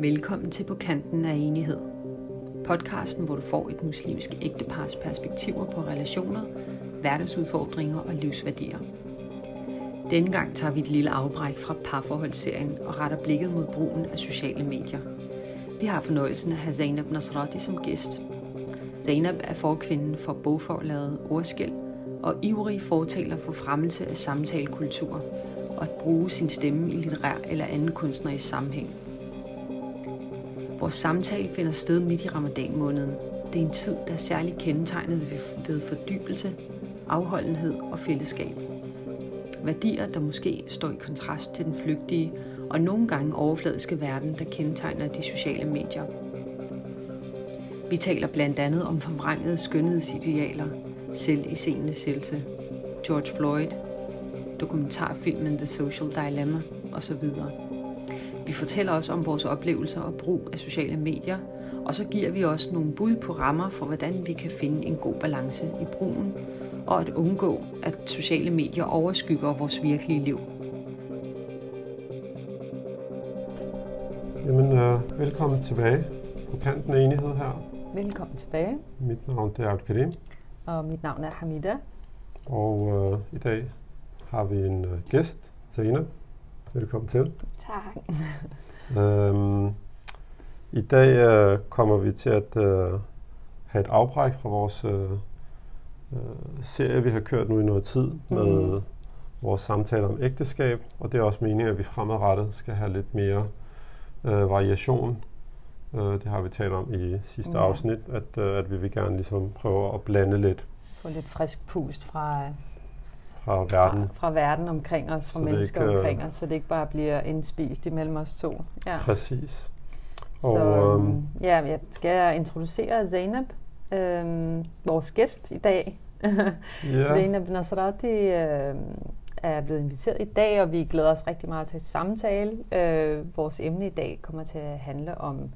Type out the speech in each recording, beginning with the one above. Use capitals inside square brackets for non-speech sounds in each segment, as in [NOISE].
Velkommen til På kanten af enighed. Podcasten, hvor du får et muslimsk ægtepars perspektiver på relationer, hverdagsudfordringer og livsværdier. Denne gang tager vi et lille afbræk fra parforholdsserien og retter blikket mod brugen af sociale medier. Vi har fornøjelsen af at have Zainab Nasrati som gæst. Zainab er forkvinden for bogforlaget Ordskæld og ivrig fortaler for fremmelse af samtalekultur og at bruge sin stemme i litterær eller anden kunstnerisk sammenhæng. Vores samtale finder sted midt i ramadan måneden. Det er en tid, der er særligt kendetegnet ved fordybelse, afholdenhed og fællesskab. Værdier, der måske står i kontrast til den flygtige og nogle gange overfladiske verden, der kendetegner de sociale medier. Vi taler blandt andet om forvrængede skønhedsidealer, selv i sættelse, George Floyd, dokumentarfilmen The Social Dilemma osv. Vi fortæller også om vores oplevelser og brug af sociale medier, og så giver vi også nogle bud på rammer for, hvordan vi kan finde en god balance i brugen, og at undgå, at sociale medier overskygger vores virkelige liv. Jamen, øh, velkommen tilbage på kanten af enighed her. Velkommen tilbage. Mit navn er Abdelkarim. Og mit navn er Hamida. Og øh, i dag har vi en øh, gæst, Zainab. Velkommen til. Tak. øhm, I dag øh, kommer vi til at øh, have et afbræk fra vores øh, øh, serie, vi har kørt nu i noget tid med mm. vores samtaler om ægteskab. Og det er også meningen, at vi fremadrettet skal have lidt mere øh, variation. Øh, det har vi talt om i sidste ja. afsnit, at, øh, at vi vil gerne ligesom prøve at blande lidt. Få lidt frisk pust fra fra verden. Fra, fra verden omkring os, fra så mennesker ikke, omkring os, så det ikke bare bliver indspist imellem os to. Ja. Præcis. Og, så øhm, ja, jeg skal introducere Zainab, øhm, vores gæst i dag. [LAUGHS] yeah. Zainab Nasrati øh, er blevet inviteret i dag, og vi glæder os rigtig meget til et samtale. Øh, vores emne i dag kommer til at handle om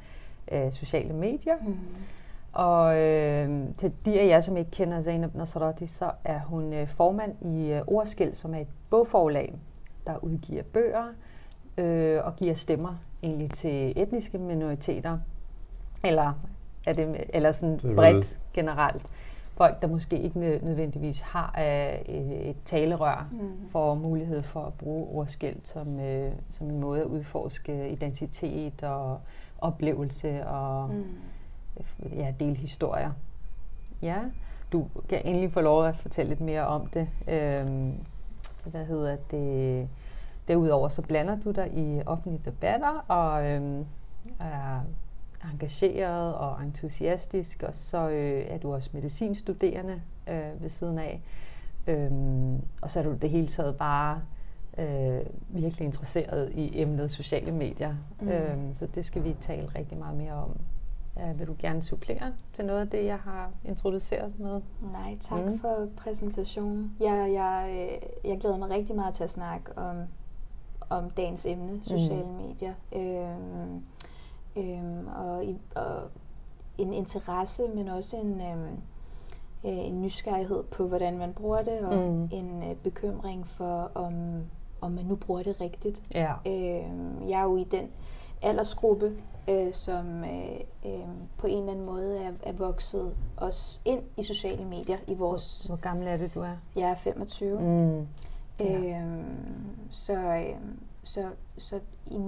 øh, sociale medier. Mm. Og øh, til de af jer, som ikke kender Zainab Nasrati, så er hun øh, formand i øh, Ordskæld, som er et bogforlag, der udgiver bøger øh, og giver stemmer egentlig til etniske minoriteter. Eller, er det, eller sådan det bredt generelt. Folk, der måske ikke nødvendigvis har øh, et, et talerør, mm. får mulighed for at bruge ordskæld som, øh, som en måde at udforske identitet og oplevelse og... Mm ja, dele historier. Ja, du kan endelig få lov at fortælle lidt mere om det. Øhm, hvad hedder det? Derudover så blander du dig i offentlige debatter og øhm, er engageret og entusiastisk, og så øh, er du også medicinstuderende øh, ved siden af. Øhm, og så er du det hele taget bare øh, virkelig interesseret i emnet sociale medier. Mm. Øhm, så det skal vi tale rigtig meget mere om Uh, vil du gerne supplere til noget af det, jeg har introduceret med? Nej, tak mm. for præsentationen. Jeg, jeg, øh, jeg glæder mig rigtig meget til at snakke om, om dagens emne, sociale mm. medier. Øhm, øhm, og, og en interesse, men også en, øhm, øh, en nysgerrighed på, hvordan man bruger det, og mm. en øh, bekymring for, om, om man nu bruger det rigtigt. Ja. Øhm, jeg er jo i den aldersgruppe, øh, som øh, øh, på en eller anden måde er, er vokset os ind i sociale medier i vores... Hvor gammel er det, du er? Jeg er 25. Mm. Ja. Øh, så, øh, så, så i,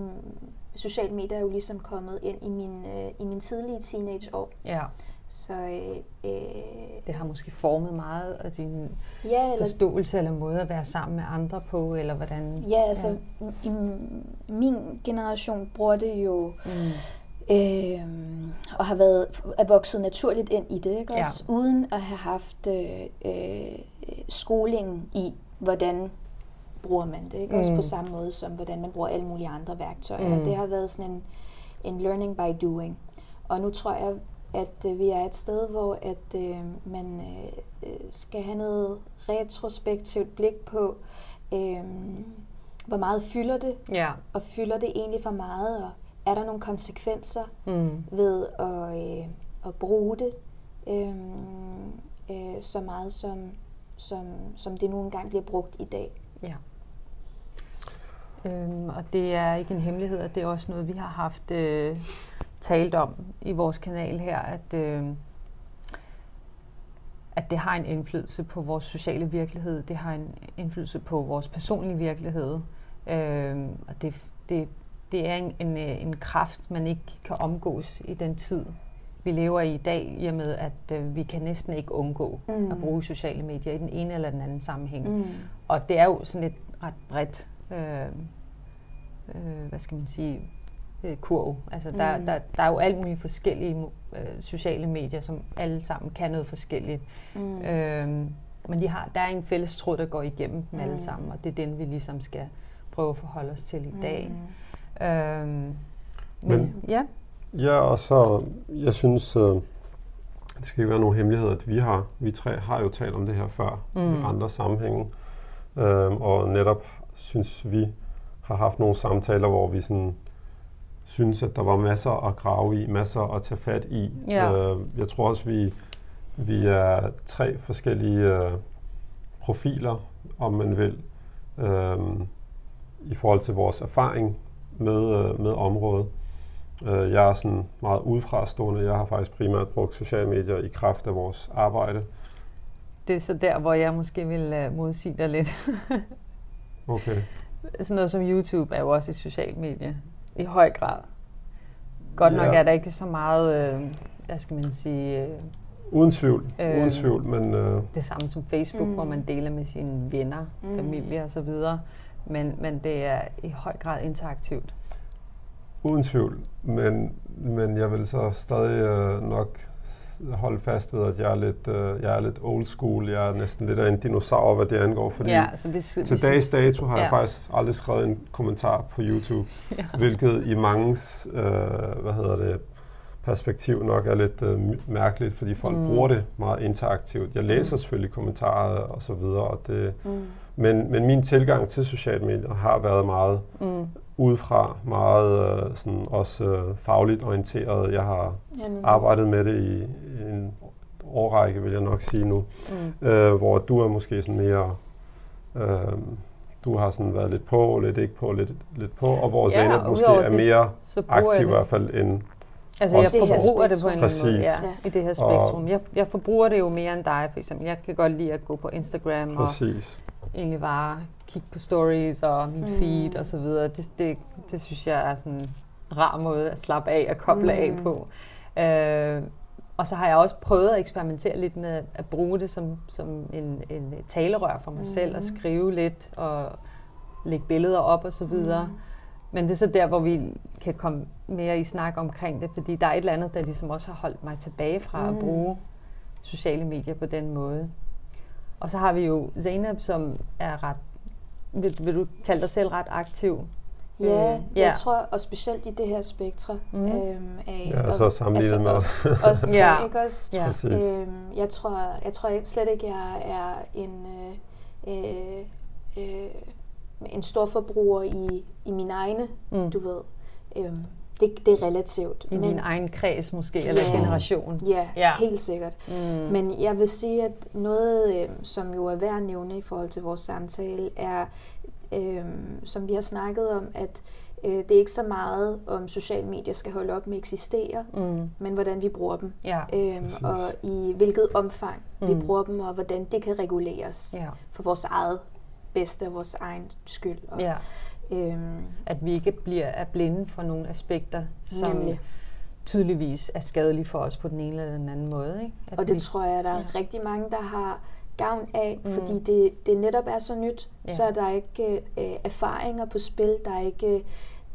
sociale medier er jo ligesom kommet ind i min, øh, i min tidlige teenageår. Ja. Så, øh, øh, det har måske formet meget af din ja, eller, forståelse eller måde at være sammen med andre på, eller hvordan? Ja, altså ja. i min generation bruger det jo mm. øh, og har været er vokset naturligt ind i det, ikke ja. også? Uden at have haft øh, øh, skoling i, hvordan bruger man det, ikke? Mm. Også på samme måde som, hvordan man bruger alle mulige andre værktøjer. Mm. Det har været sådan en, en learning by doing. Og nu tror jeg, at øh, vi er et sted, hvor at øh, man øh, skal have noget retrospektivt blik på, øh, hvor meget fylder det, ja. og fylder det egentlig for meget, og er der nogle konsekvenser mm. ved at, øh, at bruge det øh, øh, så meget, som, som, som det nu engang bliver brugt i dag. Ja. Øhm, og det er ikke en hemmelighed, at det er også noget, vi har haft øh, talt om i vores kanal her, at, øh, at det har en indflydelse på vores sociale virkelighed, det har en indflydelse på vores personlige virkelighed, øh, og det, det, det er en, en, en kraft, man ikke kan omgås i den tid, vi lever i i dag, i og med at øh, vi kan næsten ikke undgå mm. at bruge sociale medier i den ene eller den anden sammenhæng. Mm. Og det er jo sådan et ret bredt, øh, øh, hvad skal man sige, øh, kurv. Altså mm. der, der, der er jo alt mulige forskellige øh, sociale medier, som alle sammen kan noget forskelligt. Mm. Øh, men de har, der er en fælles tråd, der går igennem dem mm. alle sammen, og det er den, vi ligesom skal prøve at forholde os til i dag. Mm. Øh, men, men ja. Ja, og så, jeg synes, øh, det skal ikke være nogen hemmelighed, at vi har, vi tre har jo talt om det her før mm. i andre sammenhænge. Øh, og netop synes vi har haft nogle samtaler, hvor vi sådan synes, at der var masser at grave i, masser at tage fat i. Ja. Øh, jeg tror også, vi, vi er tre forskellige øh, profiler, om man vil, øh, i forhold til vores erfaring med, øh, med området. Øh, jeg er sådan meget udefrastående. Jeg har faktisk primært brugt sociale medier i kraft af vores arbejde. Det er så der, hvor jeg måske vil uh, modsige dig lidt. okay. Sådan noget som YouTube er jo også et socialt medie. I høj grad. Godt ja. nok er der ikke så meget, øh, hvad skal man sige... Øh, Uden tvivl, øh, uden tvivl, men... Øh, det samme som Facebook, mm. hvor man deler med sine venner, mm. familie og så videre. Men, men det er i høj grad interaktivt. Uden tvivl, men, men jeg vil så stadig øh, nok holde fast ved, at jeg er, lidt, øh, jeg er lidt old school. Jeg er næsten lidt af en dinosaur, hvad det angår, fordi ja, så hvis, til hvis dags dato har ja. jeg faktisk aldrig skrevet en kommentar på YouTube, [LAUGHS] ja. hvilket i mangens, øh, hvad hedder det, perspektiv nok er lidt øh, mærkeligt, fordi folk mm. bruger det meget interaktivt. Jeg læser mm. selvfølgelig kommentarer og så videre, og det, mm. men, men min tilgang til sociale medier har været meget mm udefra, meget øh, sådan også øh, fagligt orienteret. Jeg har ja, arbejdet med det i, en årrække, vil jeg nok sige nu, mm. øh, hvor du er måske sådan mere, øh, du har sådan været lidt på, lidt ikke på, lidt, lidt på, og hvor ja, Zainab måske er mere aktiv i hvert fald end Altså jeg forbruger det på en anden måde ja, i det her spektrum. Jeg, jeg forbruger det jo mere end dig, for eksempel. Jeg kan godt lide at gå på Instagram Præcis. og egentlig bare kigge på stories og min mm. feed og så videre. Det, det, det synes jeg er sådan en rar måde at slappe af og koble mm. af på. Øh, og så har jeg også prøvet at eksperimentere lidt med at bruge det som, som en, en talerør for mig mm. selv, og skrive lidt og lægge billeder op og så videre. Mm. Men det er så der, hvor vi kan komme mere i snak omkring det, fordi der er et eller andet, der ligesom også har holdt mig tilbage fra mm. at bruge sociale medier på den måde. Og så har vi jo Zainab, som er ret vil, vil du kalde dig selv ret aktiv? Ja, øh, jeg ja. tror, og specielt i det her spektre mm. øhm, af... Ja, og så sammenlignet altså, med os. os tre, ja. ikke også? Ja. Øhm, jeg, tror, jeg tror slet ikke, jeg er en, øh, øh, øh, en stor forbruger i, i mine egne, mm. du ved. Øhm, det, det er relativt. I men, din egen kreds måske, ja, eller generation. Ja, ja, helt sikkert. Mm. Men jeg vil sige, at noget, øh, som jo er værd at nævne i forhold til vores samtale, er, øh, som vi har snakket om, at øh, det er ikke så meget, om sociale medier skal holde op med at eksistere, mm. men hvordan vi bruger dem. Ja, øhm, og i hvilket omfang mm. vi bruger dem, og hvordan det kan reguleres ja. for vores eget bedste og vores egen skyld. Og, ja. Øhm, at vi ikke bliver er blinde for nogle aspekter, som nemlig. tydeligvis er skadelige for os på den ene eller den anden måde. Ikke? At og det vi, tror jeg, der er ja. rigtig mange, der har gavn af, mm. fordi det, det netop er så nyt, ja. så er der ikke øh, erfaringer på spil, der er ikke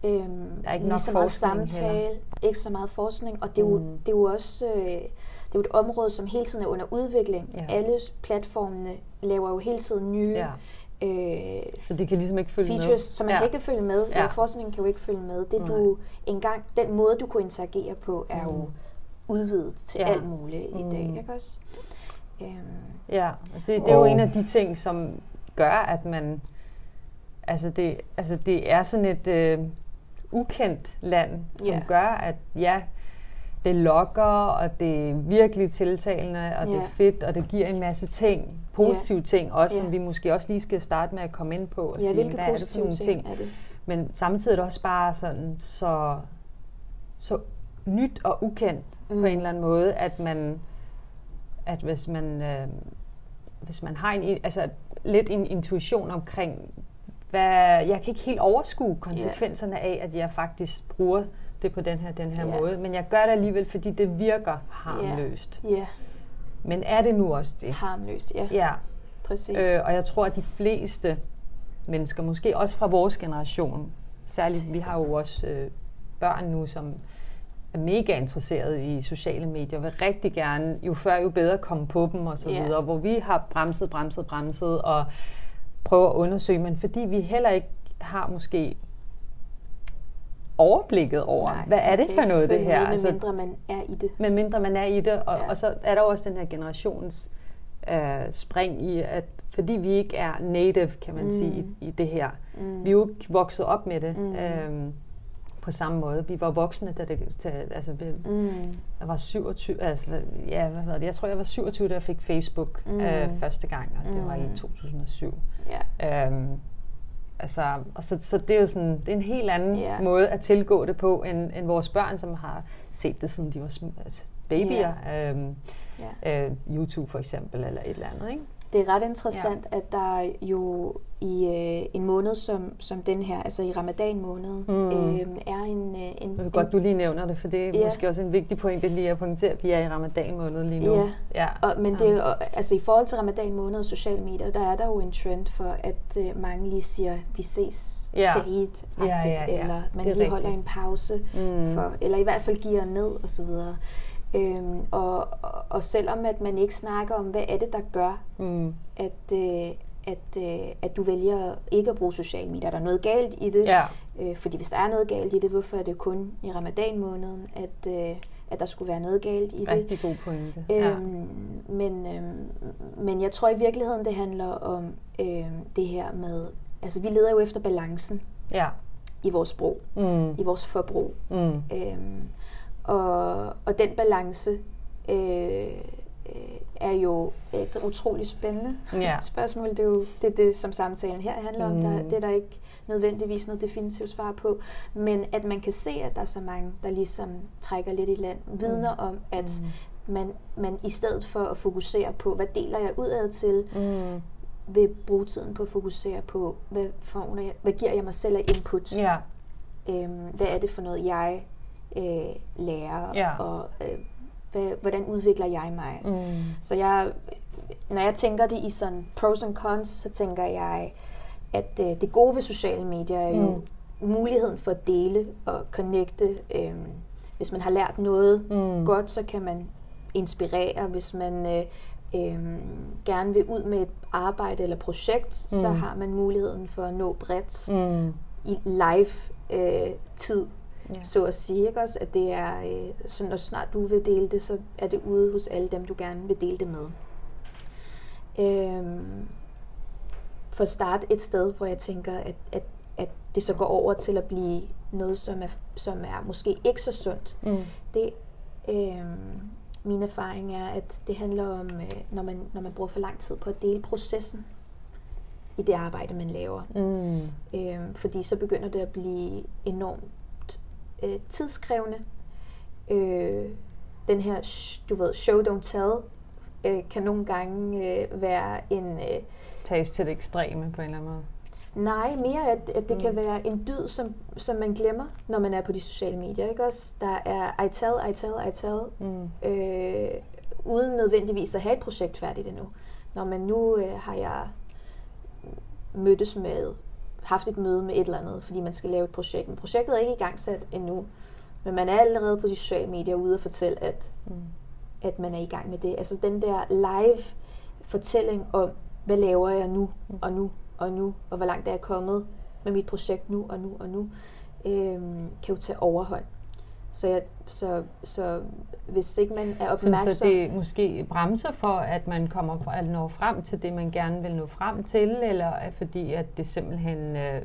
øh, der er ikke lige så meget samtale, heller. ikke så meget forskning, og det er, jo, mm. det er jo også øh, det er jo et område, som hele tiden er under udvikling. Ja. Alle platformene laver jo hele tiden nye ja øh, så de kan ligesom ikke følge features, med. så man ja. kan ikke følge med. Ja. Forskningen kan jo ikke følge med. Det du engang, den måde du kunne interagere på, er mm. jo udvidet til ja. alt muligt mm. i dag, ikke også? Øhm. Ja, altså det, det er jo en af de ting, som gør, at man, altså det, altså det er sådan et øh, ukendt land, som yeah. gør, at ja, det lokker, og det er virkelig tiltalende, og yeah. det er fedt, og det giver en masse ting, positive yeah. ting også, yeah. som vi måske også lige skal starte med at komme ind på. Og ja, sige, hvilke hvad positive er det for nogle ting? ting? Er det? Men samtidig er det også bare sådan så, så nyt og ukendt mm. på en eller anden måde, at man, at hvis man, øh, hvis man har en, altså lidt en intuition omkring, hvad, jeg kan ikke helt overskue konsekvenserne yeah. af, at jeg faktisk bruger det på den her, den her yeah. måde. Men jeg gør det alligevel, fordi det virker harmløst. Yeah. Yeah. Men er det nu også det? Harmløst, ja. Ja. Præcis. Øh, og jeg tror, at de fleste mennesker, måske også fra vores generation, særligt, vi har jo også øh, børn nu, som er mega interesseret i sociale medier, vil rigtig gerne, jo før jo bedre, komme på dem og så yeah. videre, hvor vi har bremset, bremset, bremset og prøver at undersøge, men fordi vi heller ikke har måske overblikket over, Nej, hvad er det for noget det her? Med altså, mindre man er i det. Med mindre man er i det, og, ja. og så er der også den her generations øh, spring i, at fordi vi ikke er native, kan man mm. sige, i, i det her. Mm. Vi er jo ikke vokset op med det mm. øhm, på samme måde. Vi var voksne, da det, til, altså, mm. jeg var 27, altså, ja, hvad hedder det? Jeg tror, jeg var 27, da jeg fik Facebook mm. øh, første gang, og det mm. var i 2007. Yeah. Øhm, Altså, og så, så det er jo sådan, det er en helt anden yeah. måde at tilgå det på, end, end vores børn, som har set det, siden de var sm- altså babyer. Yeah. Øhm, yeah. Øh, YouTube for eksempel, eller et eller andet, ikke? Det er ret interessant, ja. at der jo i øh, en måned som, som den her, altså i ramadan måned, mm. øh, er en... Øh, en det er godt, du lige nævner det, for det er ja. måske også en vigtig point, det lige at pointere, at vi er i ramadan måned lige nu. Ja, ja. Og, men ja. det er altså i forhold til ramadan måned og sociale medier, der er der jo en trend for, at øh, mange lige siger, vi ses ja. til Eid, ja, ja, ja. eller man lige holder rigtigt. en pause, mm. for, eller i hvert fald giver ned, og så videre. Øhm, og, og, og selvom at man ikke snakker om, hvad er det, der gør, mm. at, øh, at, øh, at du vælger ikke at bruge sociale medier. Er der noget galt i det? Ja. Øh, fordi hvis der er noget galt i det, hvorfor er det kun i ramadan måneden, at, øh, at der skulle være noget galt i det? Rigtig god pointe. Øhm, ja. men, øhm, men jeg tror i virkeligheden, det handler om øh, det her med, altså vi leder jo efter balancen ja. i vores sprog, mm. i vores forbrug. Mm. Øhm, og, og den balance øh, øh, er jo et utroligt spændende ja. [LAUGHS] spørgsmål. Det er jo det, det, som samtalen her handler om. Mm. Der, det er der ikke nødvendigvis noget definitivt svar på. Men at man kan se, at der er så mange, der ligesom trækker lidt i land, vidner mm. om, at mm. man, man i stedet for at fokusere på, hvad deler jeg udad til, mm. vil bruge tiden på at fokusere på, hvad, får jeg, hvad giver jeg mig selv af input? Ja. Øhm, hvad er det for noget, jeg øh, lære, ja. og øh, hvad, hvordan udvikler jeg mig. Mm. Så jeg, når jeg tænker det i sådan pros and cons, så tænker jeg, at øh, det gode ved sociale medier er jo mm. muligheden for at dele og connecte. Øh, hvis man har lært noget mm. godt, så kan man inspirere. Hvis man øh, øh, gerne vil ud med et arbejde eller projekt, mm. så har man muligheden for at nå bredt mm. i live øh, tid ja. så at sige. Ikke også? At det er, øh, så når snart du vil dele det, så er det ude hos alle dem, du gerne vil dele det med. Øhm, for at starte et sted, hvor jeg tænker, at, at, at det så går over til at blive noget, som er, som er måske ikke så sundt. Mm. Det, øhm, min erfaring er, at det handler om, øh, når, man, når man bruger for lang tid på at dele processen i det arbejde, man laver. Mm. Øhm, fordi så begynder det at blive enormt øh, tidskrævende. Øh, den her, du ved, show don't tell, øh, kan nogle gange øh, være en... Øh, Tages til det ekstreme på en eller anden måde. Nej, mere at, at det mm. kan være en dyd, som, som man glemmer, når man er på de sociale medier. Ikke også? Der er I tell, I tell, I tell, mm. øh, uden nødvendigvis at have et projekt færdigt endnu. Når man nu øh, har jeg mødtes med haft et møde med et eller andet, fordi man skal lave et projekt. Men projektet er ikke i gang sat endnu. Men man er allerede på de sociale medier ude og fortælle, at, mm. at man er i gang med det. Altså den der live fortælling om, hvad laver jeg nu, mm. og nu, og nu, og hvor langt er jeg kommet med mit projekt nu, og nu, og nu, øhm, kan jo tage overhånd. Så, jeg, så, så hvis ikke man er opmærksom... Så, så det måske bremser for, at man kommer at nå frem til det, man gerne vil nå frem til, eller er fordi, at det simpelthen øh,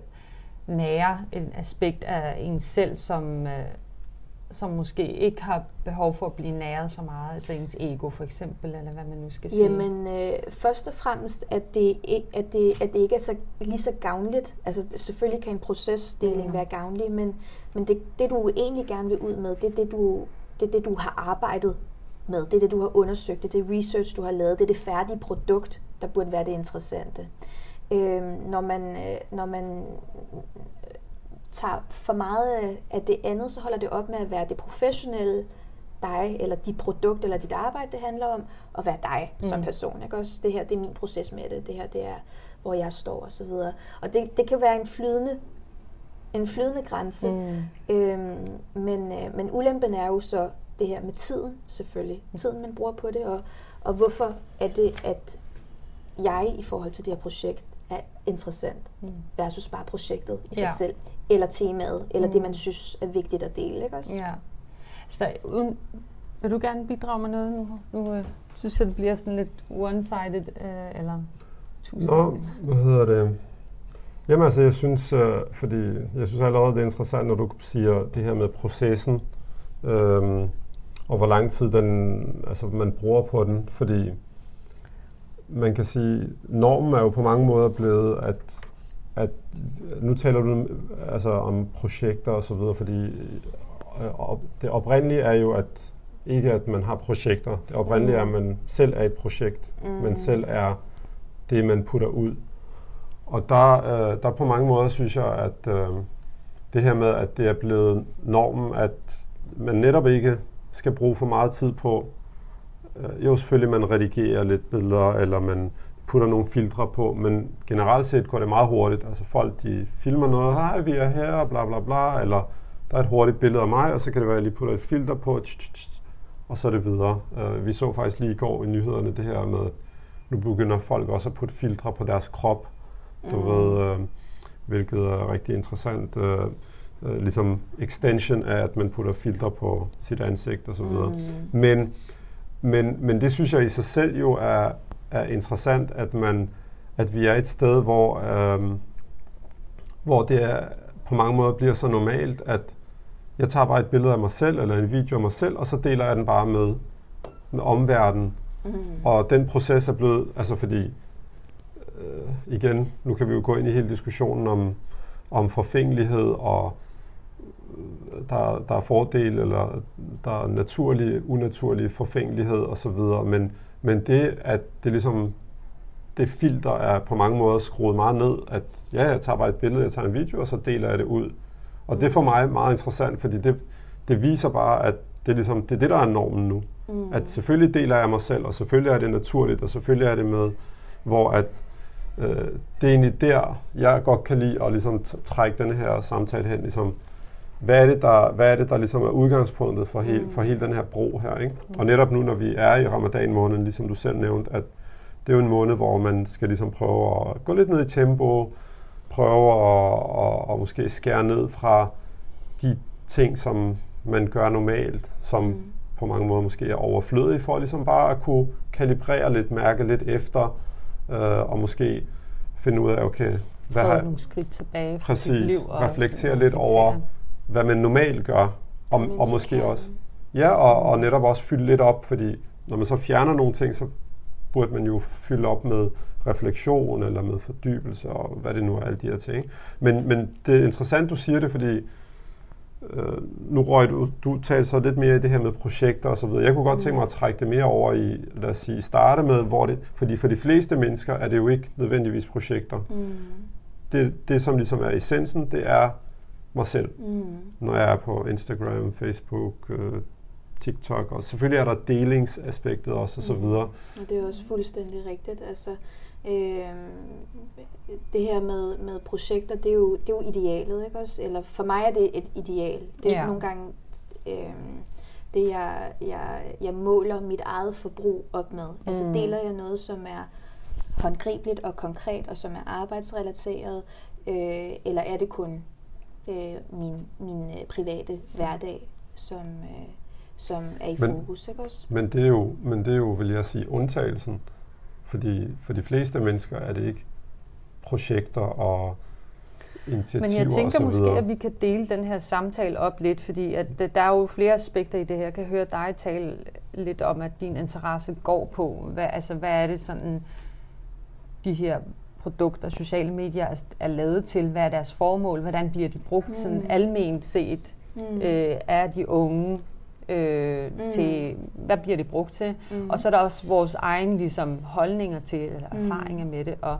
nærer et aspekt af en selv, som, øh, som måske ikke har behov for at blive næret så meget, altså ens ego for eksempel, eller hvad man nu skal sige? Jamen, øh, først og fremmest, at det, at, det, at det ikke er så, lige så gavnligt. Altså, selvfølgelig kan en procesdeling mm. være gavnlig, men, men det, det, du egentlig gerne vil ud med, det er det, du, det, det, du har arbejdet med. Det er det, du har undersøgt. Det er det research, du har lavet. Det er det færdige produkt, der burde være det interessante. Øh, når, man, når man tager for meget af det andet, så holder det op med at være det professionelle dig, eller dit produkt, eller dit arbejde, det handler om, at være dig mm. som person. Ikke? Også det her, det er min proces med det, det her, det er, hvor jeg står, og så videre. Og det, det kan være en flydende, en flydende grænse, mm. øhm, men, øh, men ulempen er jo så det her med tiden, selvfølgelig. Mm. Tiden, man bruger på det, og, og hvorfor er det, at jeg i forhold til det her projekt er interessant, mm. versus bare projektet i sig ja. selv, eller temaet, eller mm. det, man synes er vigtigt at dele. Ikke også? Ja. Så der, uden, vil du gerne bidrage med noget nu? Nu øh, synes jeg, det bliver sådan lidt one-sided, øh, eller two-sided. Nå, hvad hedder det? Jamen altså, jeg synes, øh, fordi jeg synes allerede, det er interessant, når du siger det her med processen, øh, og hvor lang tid den, altså, man bruger på den, fordi man kan sige, normen er jo på mange måder blevet, at, at nu taler du altså om projekter og så videre, fordi øh, det oprindelige er jo, at ikke at man har projekter. Det oprindelige mm. er, at man selv er et projekt. Mm. Man selv er det, man putter ud. Og der, øh, der på mange måder synes jeg, at øh, det her med, at det er blevet normen, at man netop ikke skal bruge for meget tid på Øh, jo, selvfølgelig man redigerer lidt billeder, eller man putter nogle filtre på, men generelt set går det meget hurtigt. Altså folk, de filmer noget, hej, vi er her, bla bla bla, eller der er et hurtigt billede af mig, og så kan det være, at jeg lige putter et filter på, og så er det videre. Uh, vi så faktisk lige i går i nyhederne det her med, nu begynder folk også at putte filtre på deres krop, du mm. ved, uh, hvilket er rigtig interessant. Uh, uh, ligesom extension af, at man putter filtre på sit ansigt og så videre. Mm. Men men, men det synes jeg i sig selv jo er, er interessant, at, man, at vi er et sted, hvor, øhm, hvor det er, på mange måder bliver så normalt, at jeg tager bare et billede af mig selv, eller en video af mig selv, og så deler jeg den bare med, med omverdenen. Mm. Og den proces er blevet, altså fordi, øh, igen, nu kan vi jo gå ind i hele diskussionen om, om forfængelighed og der, der er fordele, eller der er naturlig, unaturlig forfængelighed osv., men, men det, at det ligesom, det filter er på mange måder skruet meget ned, at ja, jeg tager bare et billede, jeg tager en video, og så deler jeg det ud. Og det er for mig meget interessant, fordi det, det viser bare, at det er, ligesom, det er det, der er normen nu. Mm. At selvfølgelig deler jeg mig selv, og selvfølgelig er det naturligt, og selvfølgelig er det med, hvor at øh, det er egentlig der, jeg godt kan lide at ligesom trække den her samtale hen, ligesom, hvad er det, der, hvad er, det, der ligesom er udgangspunktet for, hele, for hele den her bro her. Ikke? Og netop nu, når vi er i ramadan-måneden, ligesom du selv nævnte, at det er jo en måned, hvor man skal ligesom prøve at gå lidt ned i tempo, prøve at, at, at måske skære ned fra de ting, som man gør normalt, som mm. på mange måder måske er overflødige, for ligesom bare at kunne kalibrere lidt, mærke lidt efter, øh, og måske finde ud af, okay, hvad har... nogle skridt tilbage fra præcis, liv. Og reflektere lidt over, hvad man normalt gør, og, og måske også. Ja, og, og netop også fylde lidt op, fordi når man så fjerner nogle ting, så burde man jo fylde op med refleksion eller med fordybelse og hvad det nu er, alle de her ting. Men, men det er interessant, du siger det, fordi øh, nu røg du, du talte så lidt mere i det her med projekter og så videre. Jeg kunne godt tænke mig at trække det mere over i, lad os sige, starte med, hvor det, fordi for de fleste mennesker er det jo ikke nødvendigvis projekter. Mm. Det, det, som ligesom er essensen, det er mig selv, mm. når jeg er på Instagram, Facebook, øh, TikTok, og selvfølgelig er der delingsaspektet også, og så mm. videre. Og det er også fuldstændig rigtigt. Altså, øh, det her med, med projekter, det er, jo, det er jo idealet, ikke også? Eller for mig er det et ideal. Det er ja. nogle gange øh, det, jeg, jeg, jeg måler mit eget forbrug op med. Altså, mm. Altså deler jeg noget, som er håndgribeligt og konkret, og som er arbejdsrelateret, øh, eller er det kun øh, min, min øh, private hverdag, som, øh, som er i men, fokus. Ikke også? Men, det er jo, men det er jo, vil jeg sige, undtagelsen. Fordi for de fleste mennesker er det ikke projekter og initiativer Men jeg tænker måske, at vi kan dele den her samtale op lidt, fordi at der er jo flere aspekter i det her. Jeg kan høre dig tale lidt om, at din interesse går på, hvad, altså, hvad er det sådan, de her produkter, sociale medier er, er lavet til, hvad er deres formål, hvordan bliver de brugt mm. sådan alment set, mm. øh, er de unge øh, mm. til, hvad bliver det brugt til, mm. og så er der også vores egen ligesom, holdninger til, eller mm. erfaringer mm. med det, og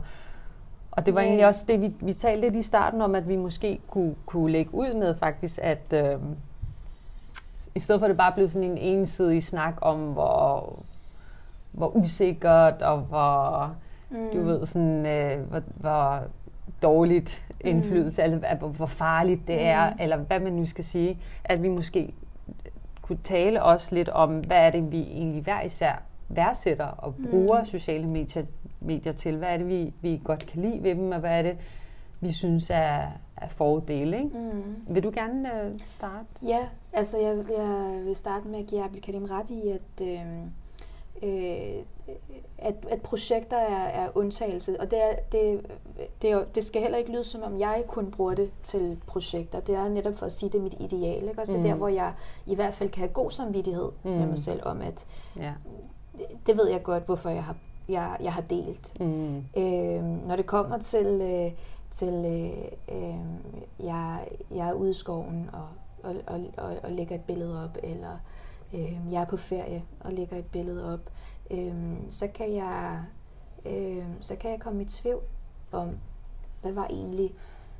og det var yeah. egentlig også det, vi, vi talte lidt i starten om, at vi måske kunne, kunne lægge ud med faktisk, at øh, i stedet for at det bare blev sådan en ensidig snak om, hvor, hvor usikkert og hvor, mm. du ved, sådan, øh, hvor, hvor dårligt mm. indflydelse, mm. altså hvor, hvor farligt det mm. er, eller hvad man nu skal sige, at vi måske kunne tale også lidt om, hvad er det, vi egentlig hver især værdsætter og bruger mm. sociale medier, medier til. Hvad er det, vi, vi godt kan lide ved dem, og hvad er det, vi synes er, er fordele. Ikke? Mm. Vil du gerne uh, starte? Ja, altså jeg, jeg vil starte med at give Abdelkarim ret i, at, øh, øh, at, at projekter er, er undtagelse, og det, er, det, det, er, det skal heller ikke lyde som om jeg kun bruger det til projekter. Det er netop for at sige, det er mit ideal. Ikke? Også mm. der, hvor jeg i hvert fald kan have god samvittighed mm. med mig selv om, at ja det ved jeg godt, hvorfor jeg har, jeg, jeg har delt. Mm. Øh, når det kommer til, øh, til øh, øh, jeg, jeg er ude i skoven og, og, og, og, og lægger et billede op, eller øh, jeg er på ferie og lægger et billede op, øh, så, kan jeg, øh, så kan jeg komme i tvivl om, hvad var egentlig,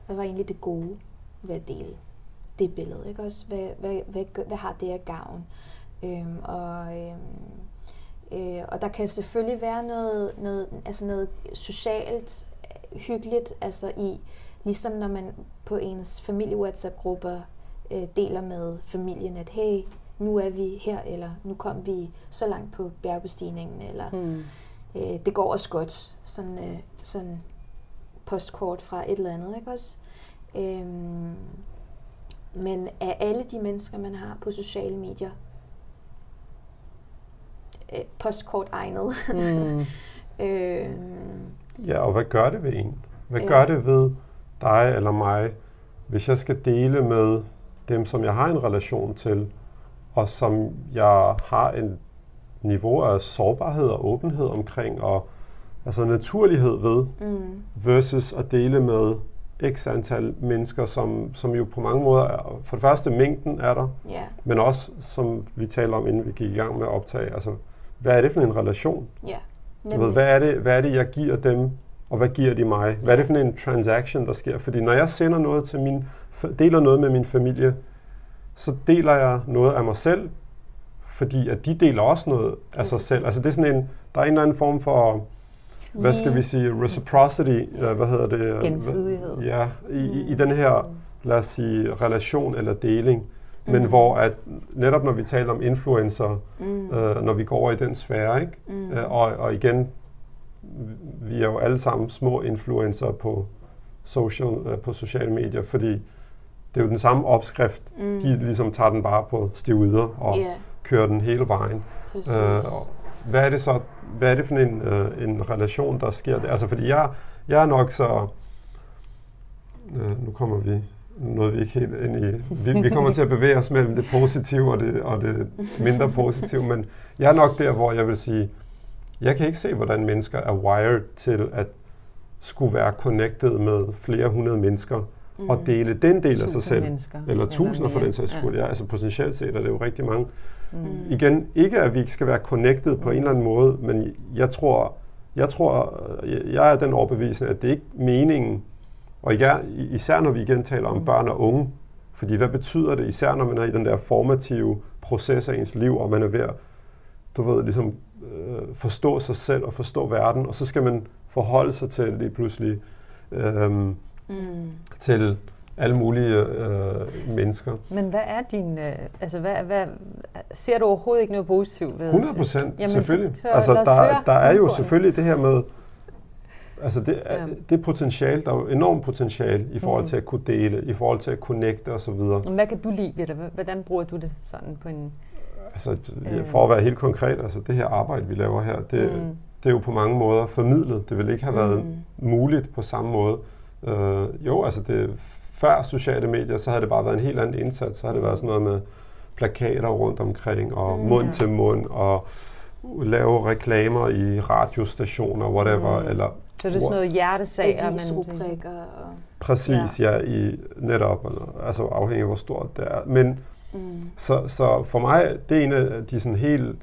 hvad var egentlig det gode ved at dele det billede, ikke også? Hvad, hvad, hvad, hvad, har det af gavn? Øhm, og øhm, Øh, og der kan selvfølgelig være noget, noget, altså noget socialt hyggeligt, altså i, ligesom når man på ens familie-WhatsApp-grupper øh, deler med familien, at hey, nu er vi her, eller nu kom vi så langt på bjergbestigningen, eller hmm. øh, det går også godt. Sådan, øh, sådan postkort fra et eller andet, ikke også? Øhm, men af alle de mennesker, man har på sociale medier, øh, postkort egnet. Mm. [LAUGHS] øh, ja, og hvad gør det ved en? Hvad øh, gør det ved dig eller mig, hvis jeg skal dele med dem, som jeg har en relation til, og som jeg har en niveau af sårbarhed og åbenhed omkring, og altså naturlighed ved, mm. versus at dele med x antal mennesker, som, som jo på mange måder er, for det første mængden er der, yeah. men også, som vi talte om, inden vi gik i gang med at optage, altså hvad er det for en relation? Ja. Du ved, hvad, er det, hvad er det, jeg giver dem, og hvad giver de mig? Hvad er det for en transaction, der sker? Fordi når jeg sender noget til min, deler noget med min familie, så deler jeg noget af mig selv, fordi at de deler også noget af sig selv. Altså det er sådan en, der er en eller anden form for, hvad skal vi sige, reciprocity, ja, hvad hedder det? Gensidighed. Ja, i, i, i den her, lad os sige, relation eller deling men mm. hvor at netop når vi taler om influencer, mm. øh, når vi går over i den sfære, ikke? Mm. Øh, og, og igen, vi er jo alle sammen små influencer på social, øh, på sociale medier, fordi det er jo den samme opskrift. Mm. De ligesom tager den bare på stivider og yeah. kører den hele vejen. Øh, hvad er det så, hvad er det for en, øh, en relation, der sker der? Altså, fordi jeg, jeg er nok så, øh, nu kommer vi noget, vi ikke helt ind i. Vi, vi kommer til at bevæge os mellem det positive og det, og det mindre positive, men jeg er nok der, hvor jeg vil sige, jeg kan ikke se, hvordan mennesker er wired til at skulle være connected med flere hundrede mennesker mm. og dele den del af sig selv. Mennesker. Eller tusinder for den sags skyld. Ja. ja, altså potentielt set er det jo rigtig mange. Mm. Igen, ikke at vi ikke skal være connected på mm. en eller anden måde, men jeg tror, jeg tror, jeg er den overbevisning, at det ikke er meningen, og ja, især når vi igen taler om børn og unge, fordi hvad betyder det, især når man er i den der formative proces af ens liv, og man er ved at, du ved, ligesom øh, forstå sig selv og forstå verden, og så skal man forholde sig til lige pludselig øh, mm. til alle mulige øh, mennesker. Men hvad er din, øh, altså hvad, hvad, ser du overhovedet ikke noget positivt ved 100 procent, selvfølgelig. Så, så altså der, der er jo selvfølgelig det her med, Altså det, ja. det potentiale, der er jo enormt potentiale i forhold mm. til at kunne dele, i forhold til at connecte osv. Hvad kan du lide ved det? Hvordan bruger du det sådan på en... Altså, for at være helt konkret, altså det her arbejde, vi laver her, det, mm. det er jo på mange måder formidlet. Det ville ikke have været mm. muligt på samme måde, Øh, jo, altså det, før sociale medier, så havde det bare været en helt anden indsats. Så havde det været sådan noget med plakater rundt omkring, og mm. mund til mund, og lave reklamer i radiostationer, whatever, mm. eller så det er sådan noget hjertesager. Avisrubrikker. Og... Præcis, ja. ja, i netop, altså afhængig af hvor stort det er. Men mm. så, så for mig, det er en af de sådan helt,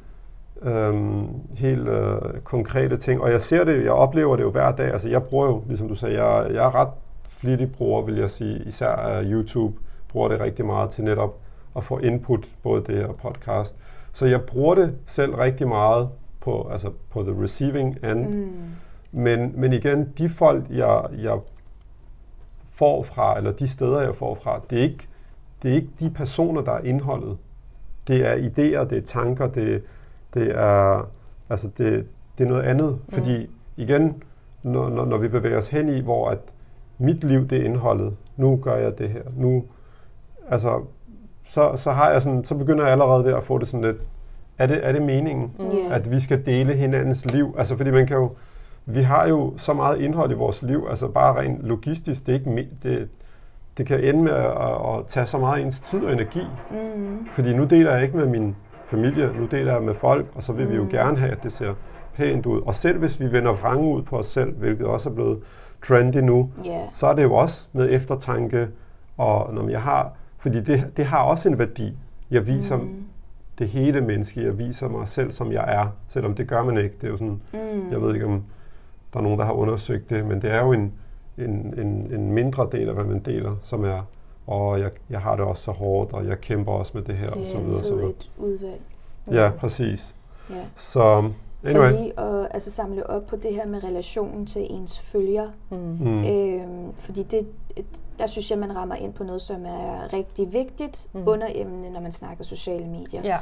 øhm, helt øh, konkrete ting, og jeg ser det, jeg oplever det jo hver dag, altså jeg bruger jo, ligesom du sagde, jeg, jeg er ret flittig bruger, vil jeg sige, især af YouTube, bruger det rigtig meget til netop at få input, både det her podcast. Så jeg bruger det selv rigtig meget på, altså på the receiving end, mm. Men, men igen, de folk, jeg, jeg får fra, eller de steder, jeg får fra, det er, ikke, det er ikke de personer, der er indholdet. Det er idéer, det er tanker, det, det, er, altså det, det er noget andet. Mm. Fordi igen, når, når, når vi bevæger os hen i, hvor at mit liv det er indholdet, nu gør jeg det her, nu, altså, så, så har jeg sådan, så begynder jeg allerede der at få det sådan lidt, er det, er det meningen, mm. at vi skal dele hinandens liv? Altså, fordi man kan jo, vi har jo så meget indhold i vores liv, altså bare rent logistisk, det, er ikke, det, det kan ende med at, at tage så meget ens tid og energi. Mm. Fordi nu deler jeg ikke med min familie, nu deler jeg med folk, og så vil mm. vi jo mm. gerne have, at det ser pænt ud. Og selv hvis vi vender vrange ud på os selv, hvilket også er blevet trendy nu, yeah. så er det jo også med eftertanke, og når jeg har, fordi det, det har også en værdi. Jeg viser mm. det hele menneske, jeg viser mig selv, som jeg er, selvom det gør man ikke. Det er jo sådan, mm. jeg ved ikke om der er nogen, der har undersøgt det, men det er jo en, en, en, en mindre del af, hvad man deler, som er, og jeg, jeg har det også så hårdt, og jeg kæmper også med det her. Det er og så videre, så videre. et udvalg. Ja, præcis. Ja. Så, anyway. For lige at altså, samle op på det her med relationen til ens følger. Mm. Mm. Øhm, fordi det, der synes jeg, man rammer ind på noget, som er rigtig vigtigt mm. under emnet, når man snakker sociale medier. Ja.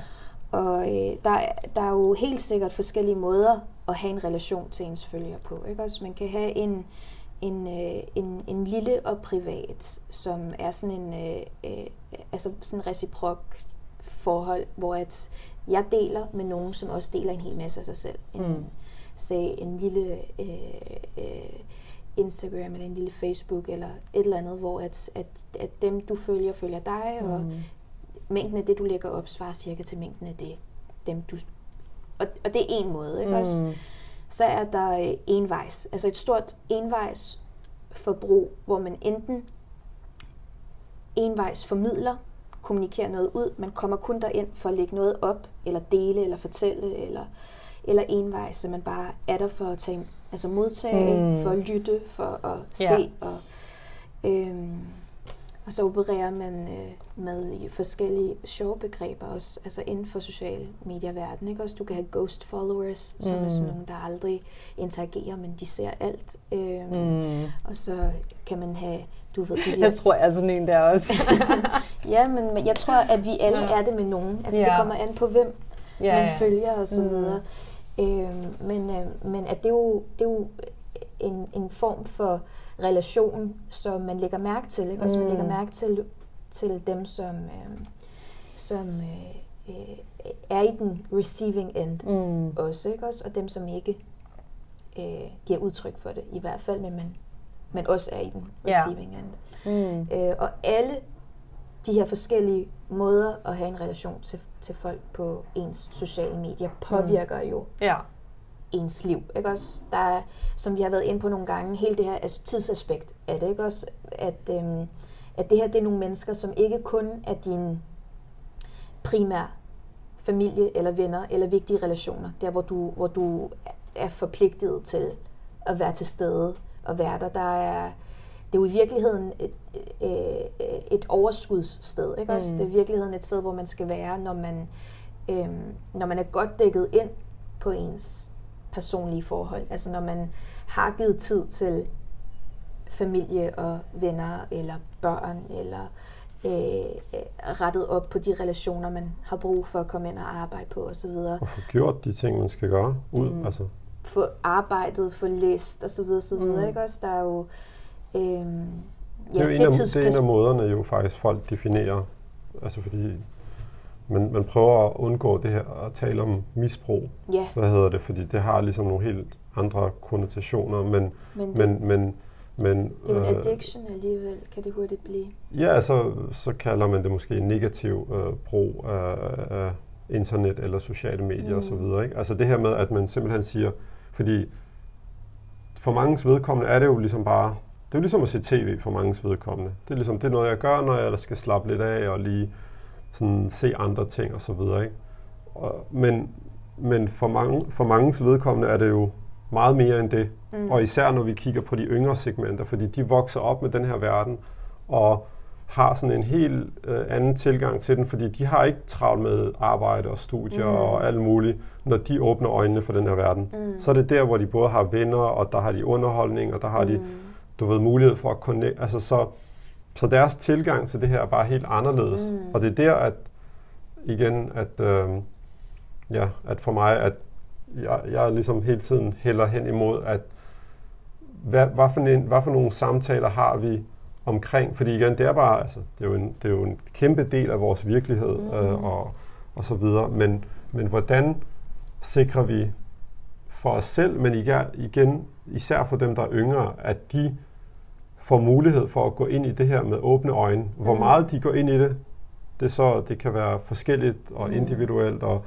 Og øh, der, der er jo helt sikkert forskellige måder at have en relation til ens følger på. Ikke? Også man kan have en, en, øh, en, en lille og privat, som er sådan en øh, øh, altså sådan reciprok forhold, hvor at jeg deler med nogen, som også deler en hel masse af sig selv. En, mm. Sag en lille øh, øh, Instagram eller en lille Facebook eller et eller andet, hvor at, at, at dem du følger, følger dig, mm. og mængden af det, du lægger op, svarer cirka til mængden af det, dem du... Og, og det er en måde, ikke mm. også? Så er der øh, envejs, altså et stort envejs forbrug, hvor man enten envejs formidler, kommunikerer noget ud, man kommer kun derind for at lægge noget op, eller dele, eller fortælle, eller, eller envejs, så man bare er der for at tage, altså modtage, mm. for at lytte, for at se, ja. og øhm, og så opererer man øh, med forskellige sjove begreber også, altså inden for social medieverden. Ikke? Også du kan have ghost followers, mm. som er sådan mm. nogle, der aldrig interagerer, men de ser alt. Øhm, mm. Og så kan man have, du ved, de [LAUGHS] der... Jeg tror, jeg er sådan en der også. [LAUGHS] ja, men jeg tror, at vi alle ja. er det med nogen. Altså ja. det kommer an på, hvem ja, man ja. følger og så mm. videre. Øhm, men, øh, men at det er jo, det er jo en, en form for relation, som man lægger mærke til. Ikke? Også mm. man lægger mærke til, til dem, som, øh, som øh, øh, er i den receiving end mm. også, ikke? også, og dem, som ikke øh, giver udtryk for det, i hvert fald, men man, man også er i den receiving yeah. end. Mm. Øh, og alle de her forskellige måder at have en relation til, til folk på ens sociale medier påvirker mm. jo ja ens liv. Ikke også? Der er, som vi har været inde på nogle gange, hele det her altså tidsaspekt af det. Ikke også? At, øhm, at det her det er nogle mennesker, som ikke kun er din primær familie eller venner eller vigtige relationer. Der, hvor du, hvor du er forpligtet til at være til stede og være der. Der er, det er jo i virkeligheden et, et, et overskudssted. Ikke? Også? Mm. Det er i virkeligheden et sted, hvor man skal være, når man, øhm, når man er godt dækket ind på ens personlige forhold. Altså når man har givet tid til familie og venner eller børn, eller øh, rettet op på de relationer, man har brug for at komme ind og arbejde på osv. Og få gjort de ting, man skal gøre ud. Mm. Altså. Få arbejdet, få læst osv. osv. Mm. Ikke også? Der er jo... Øh, ja, det, er jo en af, det er en af måderne jo faktisk folk definerer, altså fordi man, man prøver at undgå det her at tale om misbrug. Ja. Hvad hedder det? Fordi det har ligesom nogle helt andre konnotationer, men, men, det... men, men Men, det er jo en øh, addiction alligevel, kan det hurtigt blive. Ja, altså, så kalder man det måske negativ øh, brug af, af internet eller sociale medier mm. osv. Ikke? Altså det her med, at man simpelthen siger, fordi for mange vedkommende er det jo ligesom bare, det er jo ligesom at se tv for mange vedkommende. Det er ligesom, det er noget, jeg gør, når jeg skal slappe lidt af og lige sådan se andre ting osv. Ikke? Og, men, men for mange, for mange vedkommende er det jo meget mere end det. Mm. Og især når vi kigger på de yngre segmenter, fordi de vokser op med den her verden, og har sådan en helt øh, anden tilgang til den, fordi de har ikke travlt med arbejde og studier mm. og alt muligt, når de åbner øjnene for den her verden. Mm. Så er det der, hvor de både har venner, og der har de underholdning, og der har mm. de, du ved, mulighed for at connect. Altså så, så deres tilgang til det her er bare helt anderledes. Mm. Og det er der, at igen, at, øh, ja, at for mig, at jeg, jeg ligesom hele tiden hælder hen imod, at hvad, hvad, for en, hvad for nogle samtaler har vi omkring, fordi igen, det er bare, altså, det er jo en, det er jo en kæmpe del af vores virkelighed mm. øh, og, og så videre, men, men hvordan sikrer vi for os selv, men igen, især for dem, der er yngre, at de får mulighed for at gå ind i det her med åbne øjne. Hvor mm. meget de går ind i det, det, så, det kan være forskelligt og mm. individuelt og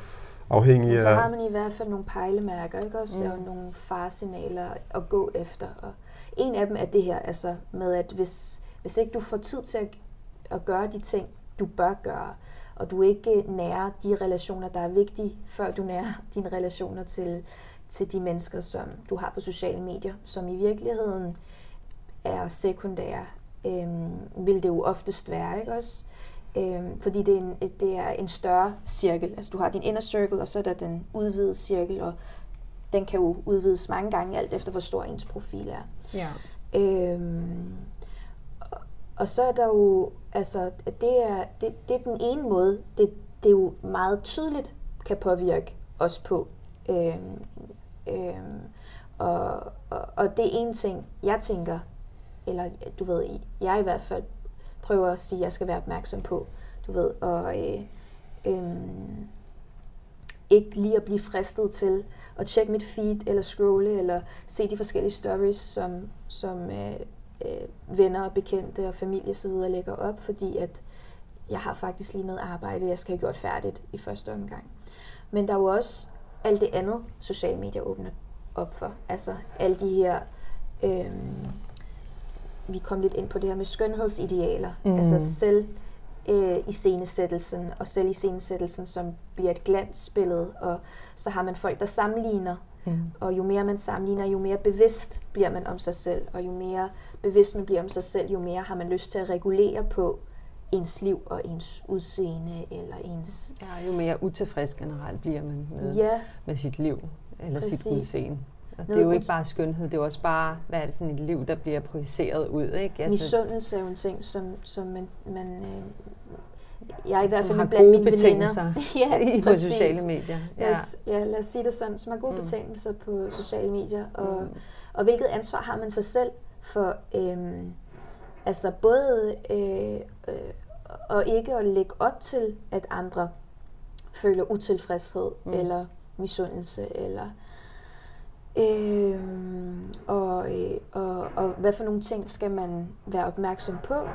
afhængig af... Så har man i hvert fald nogle pejlemærker, ikke også? Mm. Og nogle faresignaler at gå efter. Og en af dem er det her, altså med at hvis, hvis ikke du får tid til at, at gøre de ting, du bør gøre, og du ikke nærer de relationer, der er vigtige, før du nærer dine relationer til, til de mennesker, som du har på sociale medier, som i virkeligheden er sekundære, øhm, vil det jo oftest være, ikke også? Øhm, fordi det er, en, det er en større cirkel. Altså du har din inner circle, og så er der den udvidede cirkel, og den kan jo udvides mange gange, alt efter hvor stor ens profil er. Ja. Øhm, og, og så er der jo, altså, det er, det, det er den ene måde, det, det er jo meget tydeligt kan påvirke os på. Øhm, øhm, og, og, og det er en ting, jeg tænker, eller du ved, jeg i hvert fald prøver at sige, at jeg skal være opmærksom på, du ved, og øh, øh, ikke lige at blive fristet til at tjekke mit feed, eller scrolle, eller se de forskellige stories, som, som øh, øh, venner og bekendte og familie osv. lægger op, fordi at jeg har faktisk lige noget arbejde, jeg skal have gjort færdigt i første omgang. Men der er jo også alt det andet, sociale medier åbner op for. Altså alle de her øh, vi kom lidt ind på det her med skønhedsidealer, mm. altså selv øh, i scenesættelsen, og selv i scenesættelsen, som bliver et glansbillede, og så har man folk, der sammenligner, mm. og jo mere man sammenligner, jo mere bevidst bliver man om sig selv, og jo mere bevidst man bliver om sig selv, jo mere har man lyst til at regulere på ens liv og ens udseende, eller ens... Ja, jo mere utilfreds generelt bliver man med, ja, med sit liv, eller præcis. sit udseende. Og det er jo ikke bare skønhed, det er også bare, hvad er det for et liv, der bliver projiceret ud. Ikke? Altså, Misundelse er jo en ting, som, som man, man øh, jeg i hvert fald blandt mine veninder. [LAUGHS] ja, i på sociale medier. Ja. Lad, os, ja, lad os sige det sådan, som har gode mm. betingelser på sociale medier. Og, mm. og hvilket ansvar har man sig selv for, øh, altså både øh, øh, og ikke at lægge op til, at andre føler utilfredshed, mm. eller misundelse, eller Øhm, og, øh, og, og hvad for nogle ting skal man være opmærksom på,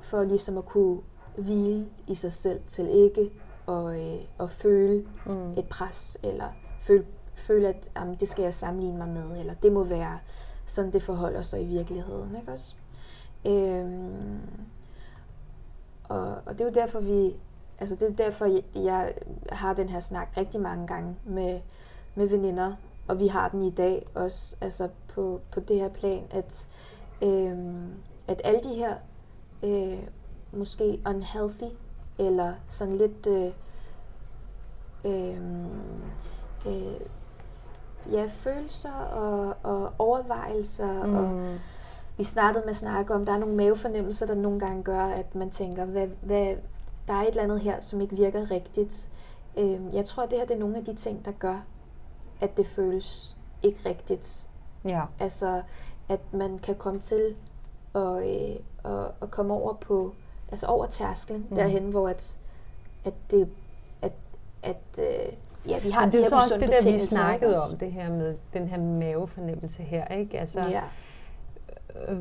for ligesom at kunne hvile i sig selv til ikke at, øh, at føle mm. et pres, eller føle, føle at jamen, det skal jeg sammenligne mig med, eller det må være sådan, det forholder sig i virkeligheden. Ikke også? Øhm, og, og det er jo derfor, vi, altså det er derfor, jeg, jeg har den her snak rigtig mange gange med, med veninder, og vi har den i dag også, altså på, på det her plan, at, øh, at alle de her øh, måske unhealthy, eller sådan lidt øh, øh, øh, ja, følelser og, og overvejelser, mm. og vi startede med at snakke om, der er nogle mavefornemmelser, der nogle gange gør, at man tænker, hvad, hvad, der er et eller andet her, som ikke virker rigtigt. Øh, jeg tror, at det her det er nogle af de ting, der gør, at det føles ikke rigtigt. Ja. Altså, at man kan komme til at, øh, at, at komme over på, altså over tærsklen, mm. derhen, hvor at, at det, at, at øh, ja, vi har Men det de så også det der, vi snakkede om, det her med den her mavefornemmelse her, ikke? Altså, ja. øh,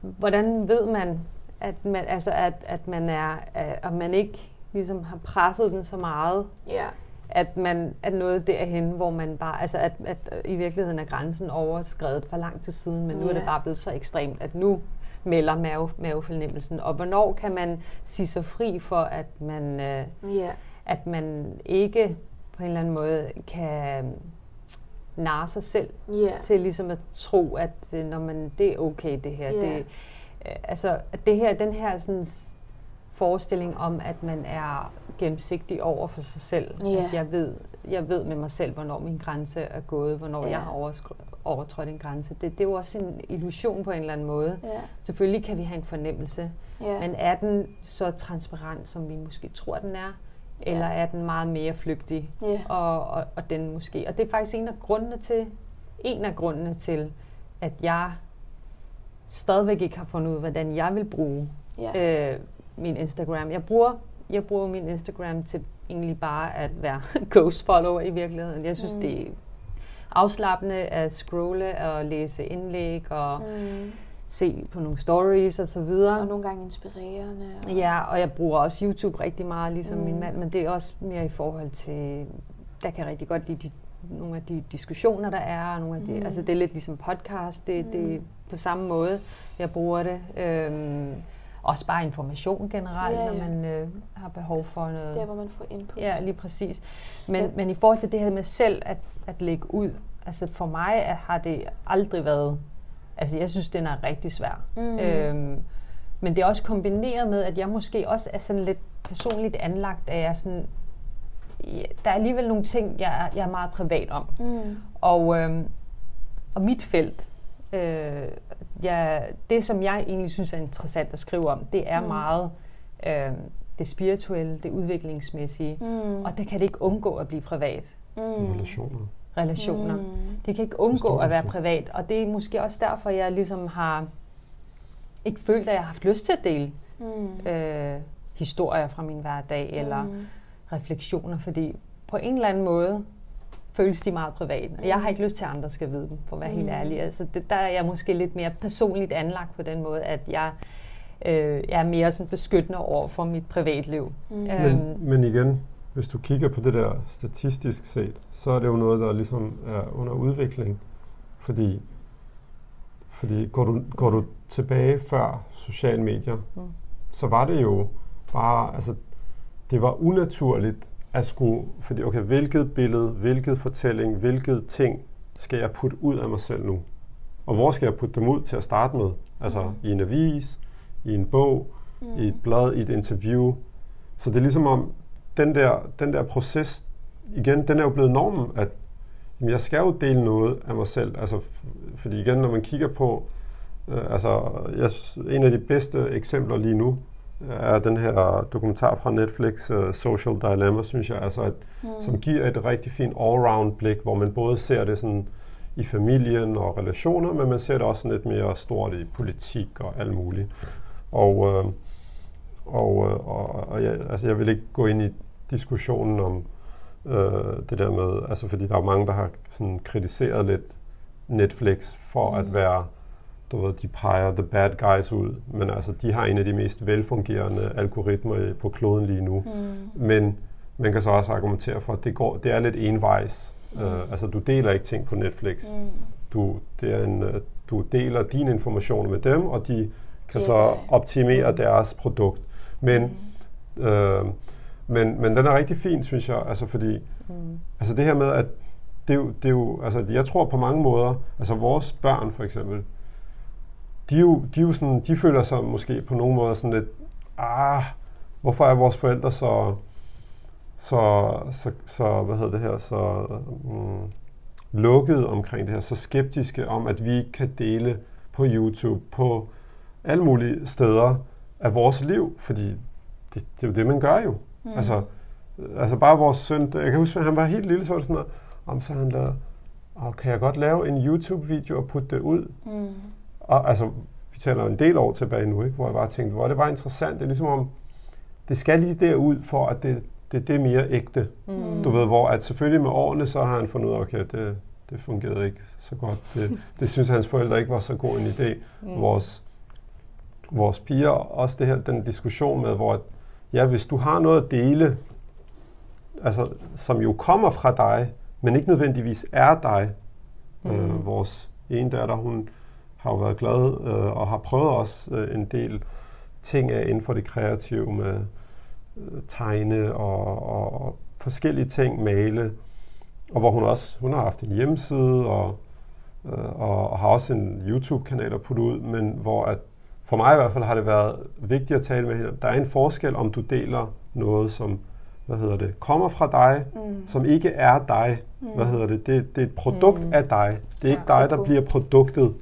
hvordan ved man, at man, altså at, at man er, at man ikke ligesom har presset den så meget, yeah. At man er nået derhen, hvor man bare, altså at, at i virkeligheden er grænsen overskrevet for lang tid siden, men nu yeah. er det bare blevet så ekstremt, at nu melder mave, mavefornemmelsen, og hvornår kan man sige sig fri for, at man, øh, yeah. at man ikke på en eller anden måde kan narre sig selv yeah. til ligesom at tro, at øh, når man, det er okay det her. Yeah. Det, øh, altså, at det her, den her sådan, forestilling om, at man er gennemsigtig over for sig selv. Yeah. At jeg ved, jeg ved med mig selv, hvornår min grænse er gået, hvornår yeah. jeg har overtrådt en grænse. Det, det er jo også en illusion på en eller anden måde. Yeah. Selvfølgelig kan vi have en fornemmelse, yeah. men er den så transparent, som vi måske tror, den er? Eller er den meget mere flygtig? Yeah. Og, og, og den måske. Og det er faktisk en af grundene til, en af grundene til, at jeg stadigvæk ikke har fundet ud, hvordan jeg vil bruge yeah. øh, min Instagram. Jeg bruger, jeg bruger min Instagram til egentlig bare at være [LAUGHS] ghost follower i virkeligheden. Jeg synes, mm. det er afslappende at scrolle og læse indlæg og mm. se på nogle stories og så videre. Og nogle gange inspirerende. Og ja, og jeg bruger også YouTube rigtig meget, ligesom mm. min mand, men det er også mere i forhold til, der kan jeg rigtig godt lide de, nogle af de diskussioner, der er, og nogle af de, mm. altså det er lidt ligesom podcast, det, mm. det er på samme måde, jeg bruger det. Øhm, også bare information generelt, ja, ja. når man øh, har behov for noget. Der, hvor man får input. Ja, lige præcis. Men, ja. men i forhold til det her med selv at, at lægge ud, altså for mig er, har det aldrig været, altså jeg synes, den er rigtig svær. Mm. Øhm, men det er også kombineret med, at jeg måske også er sådan lidt personligt anlagt, at jeg sådan, ja, der er alligevel nogle ting, jeg, jeg er meget privat om. Mm. Og, øhm, og mit felt, øh, ja, det, som jeg egentlig synes er interessant at skrive om, det er mm. meget øh, det spirituelle, det udviklingsmæssige. Mm. Og det kan det ikke undgå at blive privat. Mm. Relationer. Relationer. Mm. Det kan ikke undgå at være privat. Og det er måske også derfor, jeg ligesom har ikke følt, at jeg har haft lyst til at dele mm. øh, historier fra min hverdag, eller mm. refleksioner, fordi på en eller anden måde, føles de meget privat. Og jeg har ikke lyst til, at andre skal vide dem, for at være mm. helt ærlig. Altså, det, der er jeg måske lidt mere personligt anlagt på den måde, at jeg, øh, jeg er mere sådan beskyttende over for mit privatliv. Mm. Øhm. Men, men igen, hvis du kigger på det der statistisk set, så er det jo noget, der ligesom er under udvikling. Fordi, fordi går, du, går du tilbage før sociale medier, mm. så var det jo bare, altså det var unaturligt at skulle, fordi okay, hvilket billede, hvilket fortælling, hvilket ting skal jeg putte ud af mig selv nu? Og hvor skal jeg putte dem ud til at starte med? Altså mm. i en avis, i en bog, mm. i et blad, i et interview. Så det er ligesom om, den der, den der proces, igen, den er jo blevet normen, at jamen, jeg skal jo dele noget af mig selv. Altså, fordi igen, når man kigger på, øh, altså, jeg, en af de bedste eksempler lige nu, er den her dokumentar fra Netflix, uh, Social Dilemma, synes jeg, altså et, mm. som giver et rigtig fint all-round blik, hvor man både ser det sådan i familien og relationer, men man ser det også lidt mere stort i politik og alt muligt. Og, øh, og, øh, og, og jeg, altså jeg vil ikke gå ind i diskussionen om øh, det der med, altså fordi der er mange, der har sådan kritiseret lidt Netflix for mm. at være du ved, de peger the bad guys ud, men altså, de har en af de mest velfungerende algoritmer på kloden lige nu. Mm. Men man kan så også argumentere for, at det, går, det er lidt envejs. Mm. Uh, altså, du deler ikke ting på Netflix. Mm. Du, det er en, uh, du deler dine informationer med dem, og de kan det så optimere mm. deres produkt. Men, mm. uh, men, men den er rigtig fin, synes jeg, altså fordi mm. altså det her med, at det, det er jo, altså jeg tror på mange måder, altså vores børn for eksempel, de, jo, de, jo sådan, de føler sig måske på nogle måder sådan lidt, ah, hvorfor er vores forældre så, så, så, så hvad hedder det her, så mm, lukket omkring det her, så skeptiske om, at vi kan dele på YouTube, på alle mulige steder af vores liv, fordi det, det er jo det, man gør jo. Mm. Altså, altså bare vores søn, jeg kan huske, at han var helt lille, så var det sådan noget, om så han lavede, og kan jeg godt lave en YouTube-video og putte det ud? Mm. Og altså, vi taler en del år tilbage nu, ikke? hvor jeg bare tænkte, hvor det var interessant. Det er ligesom om, det skal lige derud, for at det, det, det er mere ægte. Mm. Du ved, hvor at selvfølgelig med årene, så har han fundet ud af, okay, det, det, fungerede ikke så godt. Det, det synes hans forældre ikke var så god en idé. Mm. Vores, vores piger, også det her, den diskussion med, hvor ja, hvis du har noget at dele, altså, som jo kommer fra dig, men ikke nødvendigvis er dig. Mm. Øh, vores ene datter, hun har jo været glad øh, og har prøvet også øh, en del ting af inden for det kreative med øh, tegne og, og, og forskellige ting, male. Og hvor hun også hun har haft en hjemmeside og, øh, og, og har også en YouTube-kanal at putte ud, men hvor at for mig i hvert fald har det været vigtigt at tale med hende. Der er en forskel, om du deler noget, som hvad hedder det, kommer fra dig, mm. som ikke er dig. Mm. Hvad hedder det? det? Det er et produkt mm. af dig. Det er ja, ikke dig, der bliver produktet.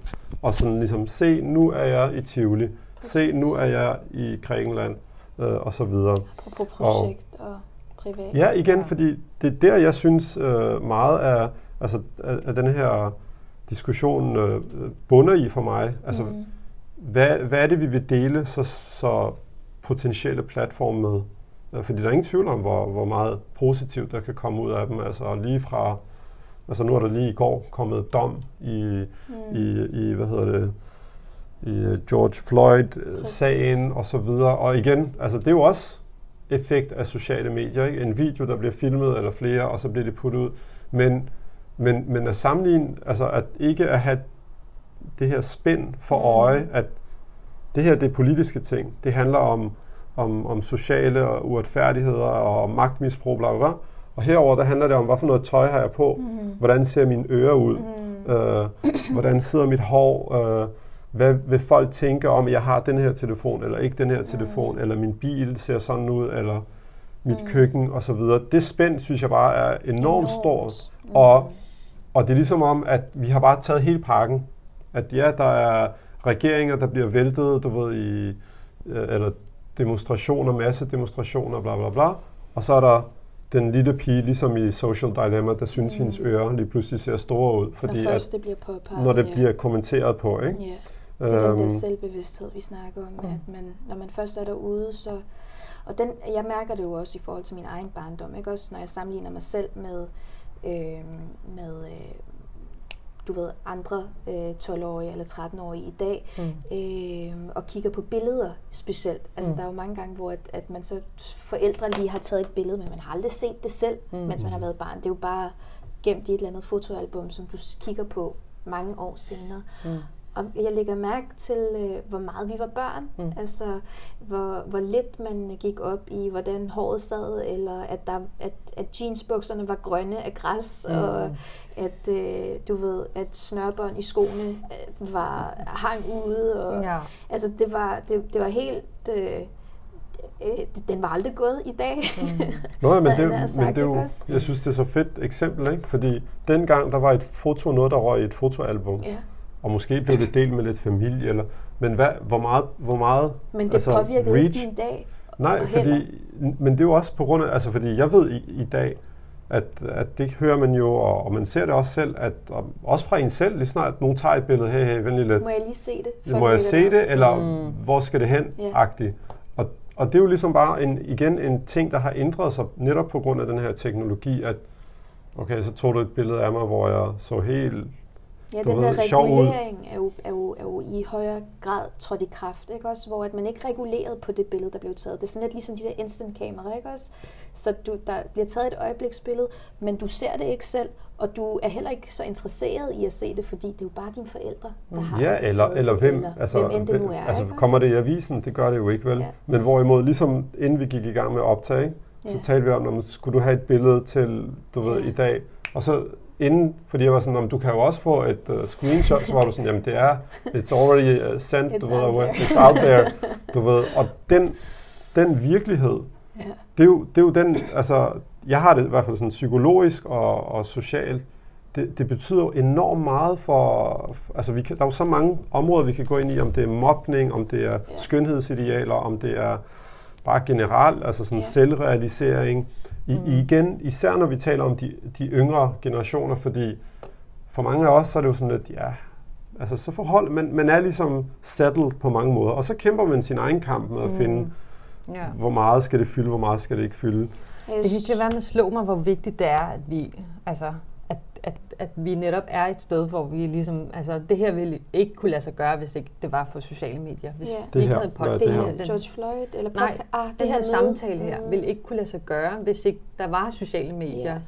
Og sådan ligesom, se, nu er jeg i Tivoli. Se, nu er jeg i Grækenland. Øh, og så videre. På projekt og, og privat. Ja, igen, ja. fordi det er der, jeg synes øh, meget af, altså, af, af den her diskussion øh, bunder i for mig. Altså, mm. hvad, hvad er det, vi vil dele så, så potentielle platforme med? Fordi der er ingen tvivl om, hvor, hvor meget positivt der kan komme ud af dem. Altså lige fra, altså nu er der lige i går kommet dom i, mm. i, i hvad hedder det, i øh, George Floyd-sagen og så videre. Og igen, altså det er jo også effekt af sociale medier. Ikke? En video, der bliver filmet eller flere, og så bliver det puttet ud. Men, men, men at sammenligne, altså at ikke at have det her spænd for mm. øje, at det her det er politiske ting. Det handler om om, om sociale uretfærdigheder og magtmisbrug, bla, bla, bla. Og herover der handler det om, hvad for noget tøj har jeg på, mm. hvordan ser mine ører ud, mm. øh, hvordan sidder mit hår, øh, hvad vil folk tænke om, at jeg har den her telefon, eller ikke den her telefon, mm. eller min bil ser sådan ud, eller mit mm. køkken, og så videre. Det spænd, synes jeg bare er enormt, enormt. stort. Mm. Og, og det er ligesom om, at vi har bare taget hele pakken. At ja, der er regeringer, der bliver væltet, du ved, i, øh, eller demonstrationer, masse demonstrationer, bla bla bla. Og så er der den lille pige, ligesom i Social Dilemma, der synes, mm. hendes ører lige pludselig ser store ud. Fordi når først at, det bliver påpeget, Når det ja. bliver kommenteret på, ikke? Ja. Det er øhm, den der øhm. selvbevidsthed, vi snakker om, mm. at man, når man først er derude, så... Og den, jeg mærker det jo også i forhold til min egen barndom, ikke? Også når jeg sammenligner mig selv med, øh, med øh, du ved, andre øh, 12-årige eller 13-årige i dag, mm. øh, og kigger på billeder specielt. Altså, mm. der er jo mange gange, hvor at, at man så forældre lige har taget et billede, men man har aldrig set det selv, mm. mens man har været barn. Det er jo bare gemt i et eller andet fotoalbum, som du kigger på mange år senere. Mm. Og jeg lægger mærke til, øh, hvor meget vi var børn. Mm. Altså, hvor, hvor lidt man gik op i, hvordan håret sad, eller at, der, at, at jeansbukserne var grønne af græs, mm. og at, øh, du ved, at snørbånd i skoene øh, var hang ude. Og, ja. Altså, det var, det, det var helt... Øh, øh, den var aldrig gået i dag. Mm. Nå, men, [LAUGHS] det, sagt, men det er jo, jeg synes, det er så fedt eksempel, ikke? fordi dengang der var et foto, noget der røg i et fotoalbum. Ja og måske blev det delt med lidt familie, eller, men hvad, hvor meget, hvor meget Men det altså, påvirkede reach, ikke din dag? Nej, fordi, men det er jo også på grund af, altså fordi jeg ved i, i dag, at, at det hører man jo, og, og man ser det også selv, at og også fra en selv, lige snart nogen tager et billede, hey, hey, venlig lidt. Må jeg lige se det? Må jeg se det, eller mm. hvor skal det hen, yeah. agtigt. Og, og det er jo ligesom bare en, igen en ting, der har ændret sig netop på grund af den her teknologi, at okay, så tog du et billede af mig, hvor jeg så helt Ja, den der regulering er jo, er, jo, er jo i højere grad trådt i kraft, ikke også? Hvor at man ikke regulerede på det billede, der blev taget. Det er sådan lidt ligesom de der instant kamera, ikke også? Så du, der bliver taget et øjebliksbillede, men du ser det ikke selv, og du er heller ikke så interesseret i at se det, fordi det er jo bare dine forældre, der mm. har Ja, det eller, eller hvem, eller altså, hvem end det nu er. Altså, kommer det i avisen? Det gør det jo ikke, vel? Ja. Men hvorimod, ligesom inden vi gik i gang med at optage, så ja. talte vi om, om skulle du have et billede til, du ved, ja. i dag, og så inden, fordi jeg var sådan, om du kan jo også få et uh, screenshot, så var du sådan, jamen det er, it's already uh, sent, it's du ved, it's out there, du ved, og den, den virkelighed, yeah. det, er jo, det er jo den, altså, jeg har det i hvert fald sådan psykologisk og, og socialt, det, det betyder jo enormt meget for, altså vi kan, der er jo så mange områder, vi kan gå ind i, om det er mobning, om det er yeah. skønhedsidealer, om det er bare generelt, altså sådan yeah. selvrealisering, i, mm. igen, især når vi taler om de, de yngre generationer, fordi for mange af os, så er det jo sådan lidt, ja, altså så forhold, man, man er ligesom settled på mange måder, og så kæmper man sin egen kamp med at mm. finde, ja. hvor meget skal det fylde, hvor meget skal det ikke fylde. Jeg synes, det var med at slå mig, hvor vigtigt det er, at vi, altså, at, vi netop er et sted, hvor vi ligesom, altså det her ville ikke kunne lade sig gøre, hvis ikke det var for sociale medier. Hvis yeah. det her, havde podcast, det her, George Floyd eller podcast. Nej, ah, det, det her, her samtale her mm. ville ikke kunne lade sig gøre, hvis ikke der var sociale medier. Yeah.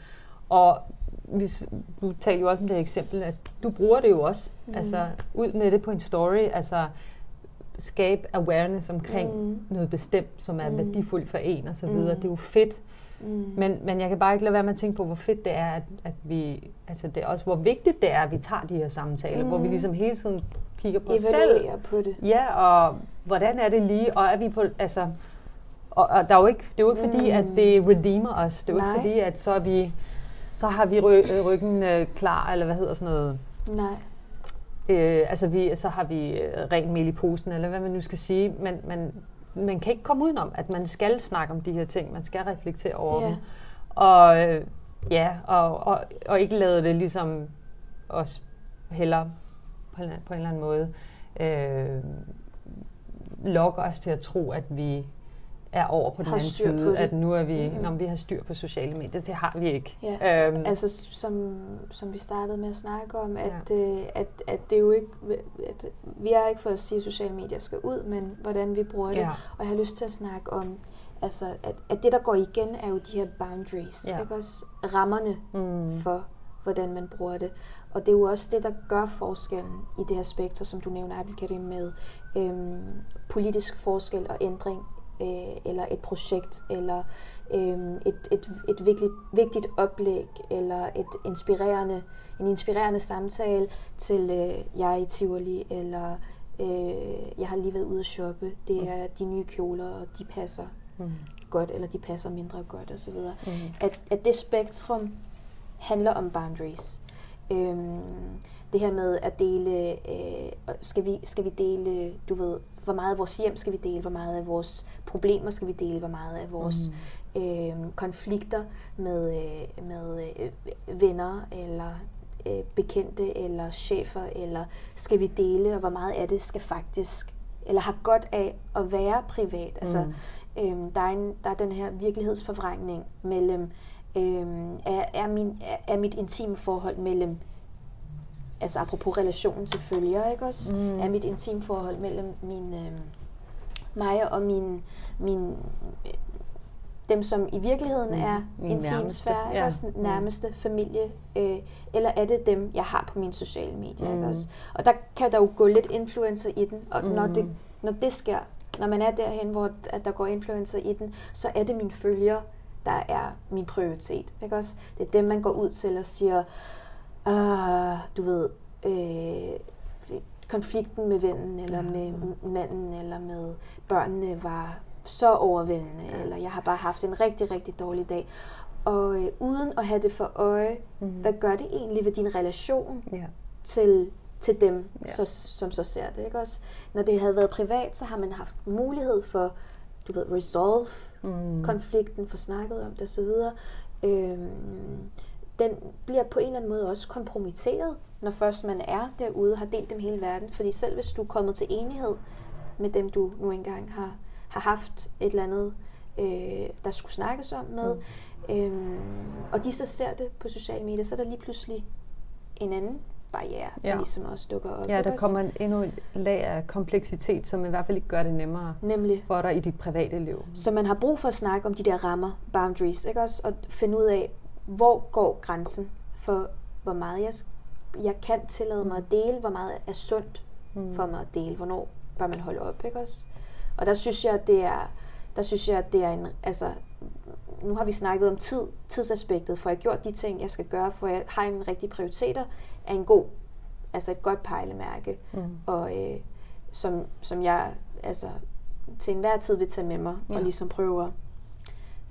Og hvis, du talte jo også om det eksempel, at du bruger det jo også. Mm. Altså ud med det på en story, altså skabe awareness omkring mm. noget bestemt, som er mm. værdifuldt for en og så videre. Mm. Det er jo fedt. Mm. Men, men jeg kan bare ikke lade være med at tænke på, hvor fedt det er, at, at vi, altså det er også, hvor vigtigt det er, at vi tager de her samtaler, mm. hvor vi mm. ligesom hele tiden kigger på os selv. på det. Ja, og hvordan er det lige, og er vi på, altså, og, og der er jo ikke, det er jo ikke mm. fordi, at det redeemer os. Det er jo Nej. ikke fordi, at så er vi, så har vi ry, øh, ryggen øh, klar, eller hvad hedder sådan noget? Nej. Øh, altså vi, så har vi øh, ren mel i posen, eller hvad man nu skal sige. Men, men man kan ikke komme udenom, at man skal snakke om de her ting. Man skal reflektere over yeah. dem. Og øh, ja, og, og, og ikke lade det ligesom os heller på en, på en eller anden måde øh, lokke os til at tro, at vi er over på den anden side, at nu er vi, mm-hmm. når vi har styr på sociale medier. Det har vi ikke. Ja. Øhm. Altså som, som vi startede med at snakke om, at, ja. øh, at, at det er jo ikke, at vi er ikke for at sige, at sociale medier skal ud, men hvordan vi bruger det. Ja. Og jeg har lyst til at snakke om, altså, at, at det der går igen er jo de her boundaries, ja. ikke også rammerne mm. for hvordan man bruger det. Og det er jo også det, der gør forskellen i det her spektrum, som du nævner, Abdelkarim, med øhm, politisk forskel og ændring øh, eller et projekt, eller øh, et, et, et vigtigt, vigtigt oplæg, eller et inspirerende, en inspirerende samtale til øh, jeg er i Tivoli, eller øh, jeg har lige været ude at shoppe, det mm. er de nye kjoler, og de passer mm. godt, eller de passer mindre godt, osv. Mm. At, at det spektrum handler om boundaries. Øhm, det her med at dele, øh, skal, vi, skal vi dele, du ved, hvor meget af vores hjem skal vi dele, hvor meget af vores problemer skal vi dele, hvor meget af vores mm. øh, konflikter med, øh, med øh, venner eller øh, bekendte eller chefer, eller skal vi dele, og hvor meget af det skal faktisk, eller har godt af at være privat. Altså, mm. øh, der, er en, der er den her virkelighedsforvrængning mellem, øh, er, er, min, er, er mit intime forhold mellem altså apropos relationen til følger, ikke også? Mm. Er mit intim forhold mellem min, øh, mig og min, min dem, som i virkeligheden mm. er intimsfære, ja. også mm. nærmeste mm. familie, øh, eller er det dem, jeg har på mine sociale medier, mm. ikke også? Og der kan der jo gå lidt influencer i den, og mm. når, det, når det sker, når man er derhen, hvor at der går influencer i den, så er det mine følger, der er min prioritet, ikke også? Det er dem, man går ud til og siger, uh, du ved, øh, konflikten med vennen, eller ja. med manden, eller med børnene var så overvældende, ja. eller jeg har bare haft en rigtig, rigtig dårlig dag. Og øh, uden at have det for øje, mm. hvad gør det egentlig ved din relation ja. til, til dem, ja. så, som så ser det? Ikke også? Når det havde været privat, så har man haft mulighed for, du ved, resolve mm. konflikten, få snakket om det osv. Øhm, den bliver på en eller anden måde også kompromitteret, når først man er derude og har delt dem hele verden. Fordi selv hvis du er kommet til enighed med dem, du nu engang har, har haft et eller andet, øh, der skulle snakkes om med, mm. øhm, og de så ser det på sociale medier, så er der lige pludselig en anden barriere, ja. der ligesom også dukker op. Ja, der kommer en, endnu en lag af kompleksitet, som i hvert fald ikke gør det nemmere Nemlig. for dig i dit private liv. Så man har brug for at snakke om de der rammer, boundaries, ikke også? Og finde ud af, hvor går grænsen for, hvor meget jeg, jeg kan tillade mig at dele, hvor meget er sundt mm. for mig at dele, hvornår bør man holde op, ikke også? Og der synes jeg, at det er, der synes jeg, at det er en, altså, nu har vi snakket om tid, tidsaspektet, for jeg gjort de ting, jeg skal gøre, for jeg har en rigtig prioriteter, er en god, altså et godt pejlemærke, mm. og øh, som, som jeg altså, til enhver tid vil tage med mig, ja. og ligesom prøve at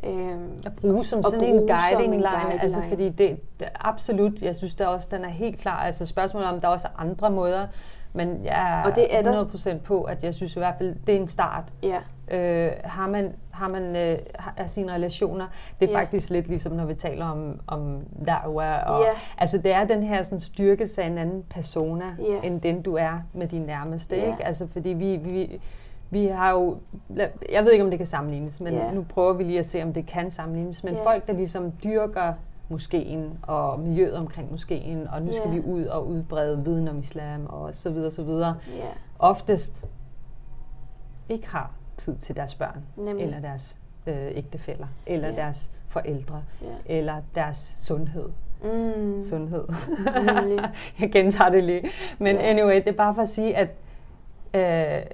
Øhm, at bruge som sådan bruge en guiding line, guiding altså line. fordi det, det absolut, jeg synes der også, den er helt klar, altså spørgsmålet om, der er også andre måder, men jeg er, og det er 100% på, at jeg synes i hvert fald, det er en start. Ja. Øh, har man, har man øh, har sine relationer, det er ja. faktisk lidt ligesom, når vi taler om, om da'wah, og, ja. altså det er den her sådan, styrkelse af en anden persona, ja. end den du er med din nærmeste, ja. ikke? Altså fordi vi, vi vi har jo, jeg ved ikke, om det kan sammenlignes, men yeah. nu prøver vi lige at se, om det kan sammenlignes. Men yeah. folk, der ligesom dyrker moskeen og miljøet omkring moskeen, og nu yeah. skal vi ud og udbrede viden om islam og så videre, så videre. Yeah. Oftest ikke har tid til deres børn, Nemlig. eller deres øh, ægtefæller, eller yeah. deres forældre, yeah. eller deres sundhed. Mm. Sundhed. [LAUGHS] jeg gentager det lige. Men yeah. anyway, det er bare for at sige, at øh,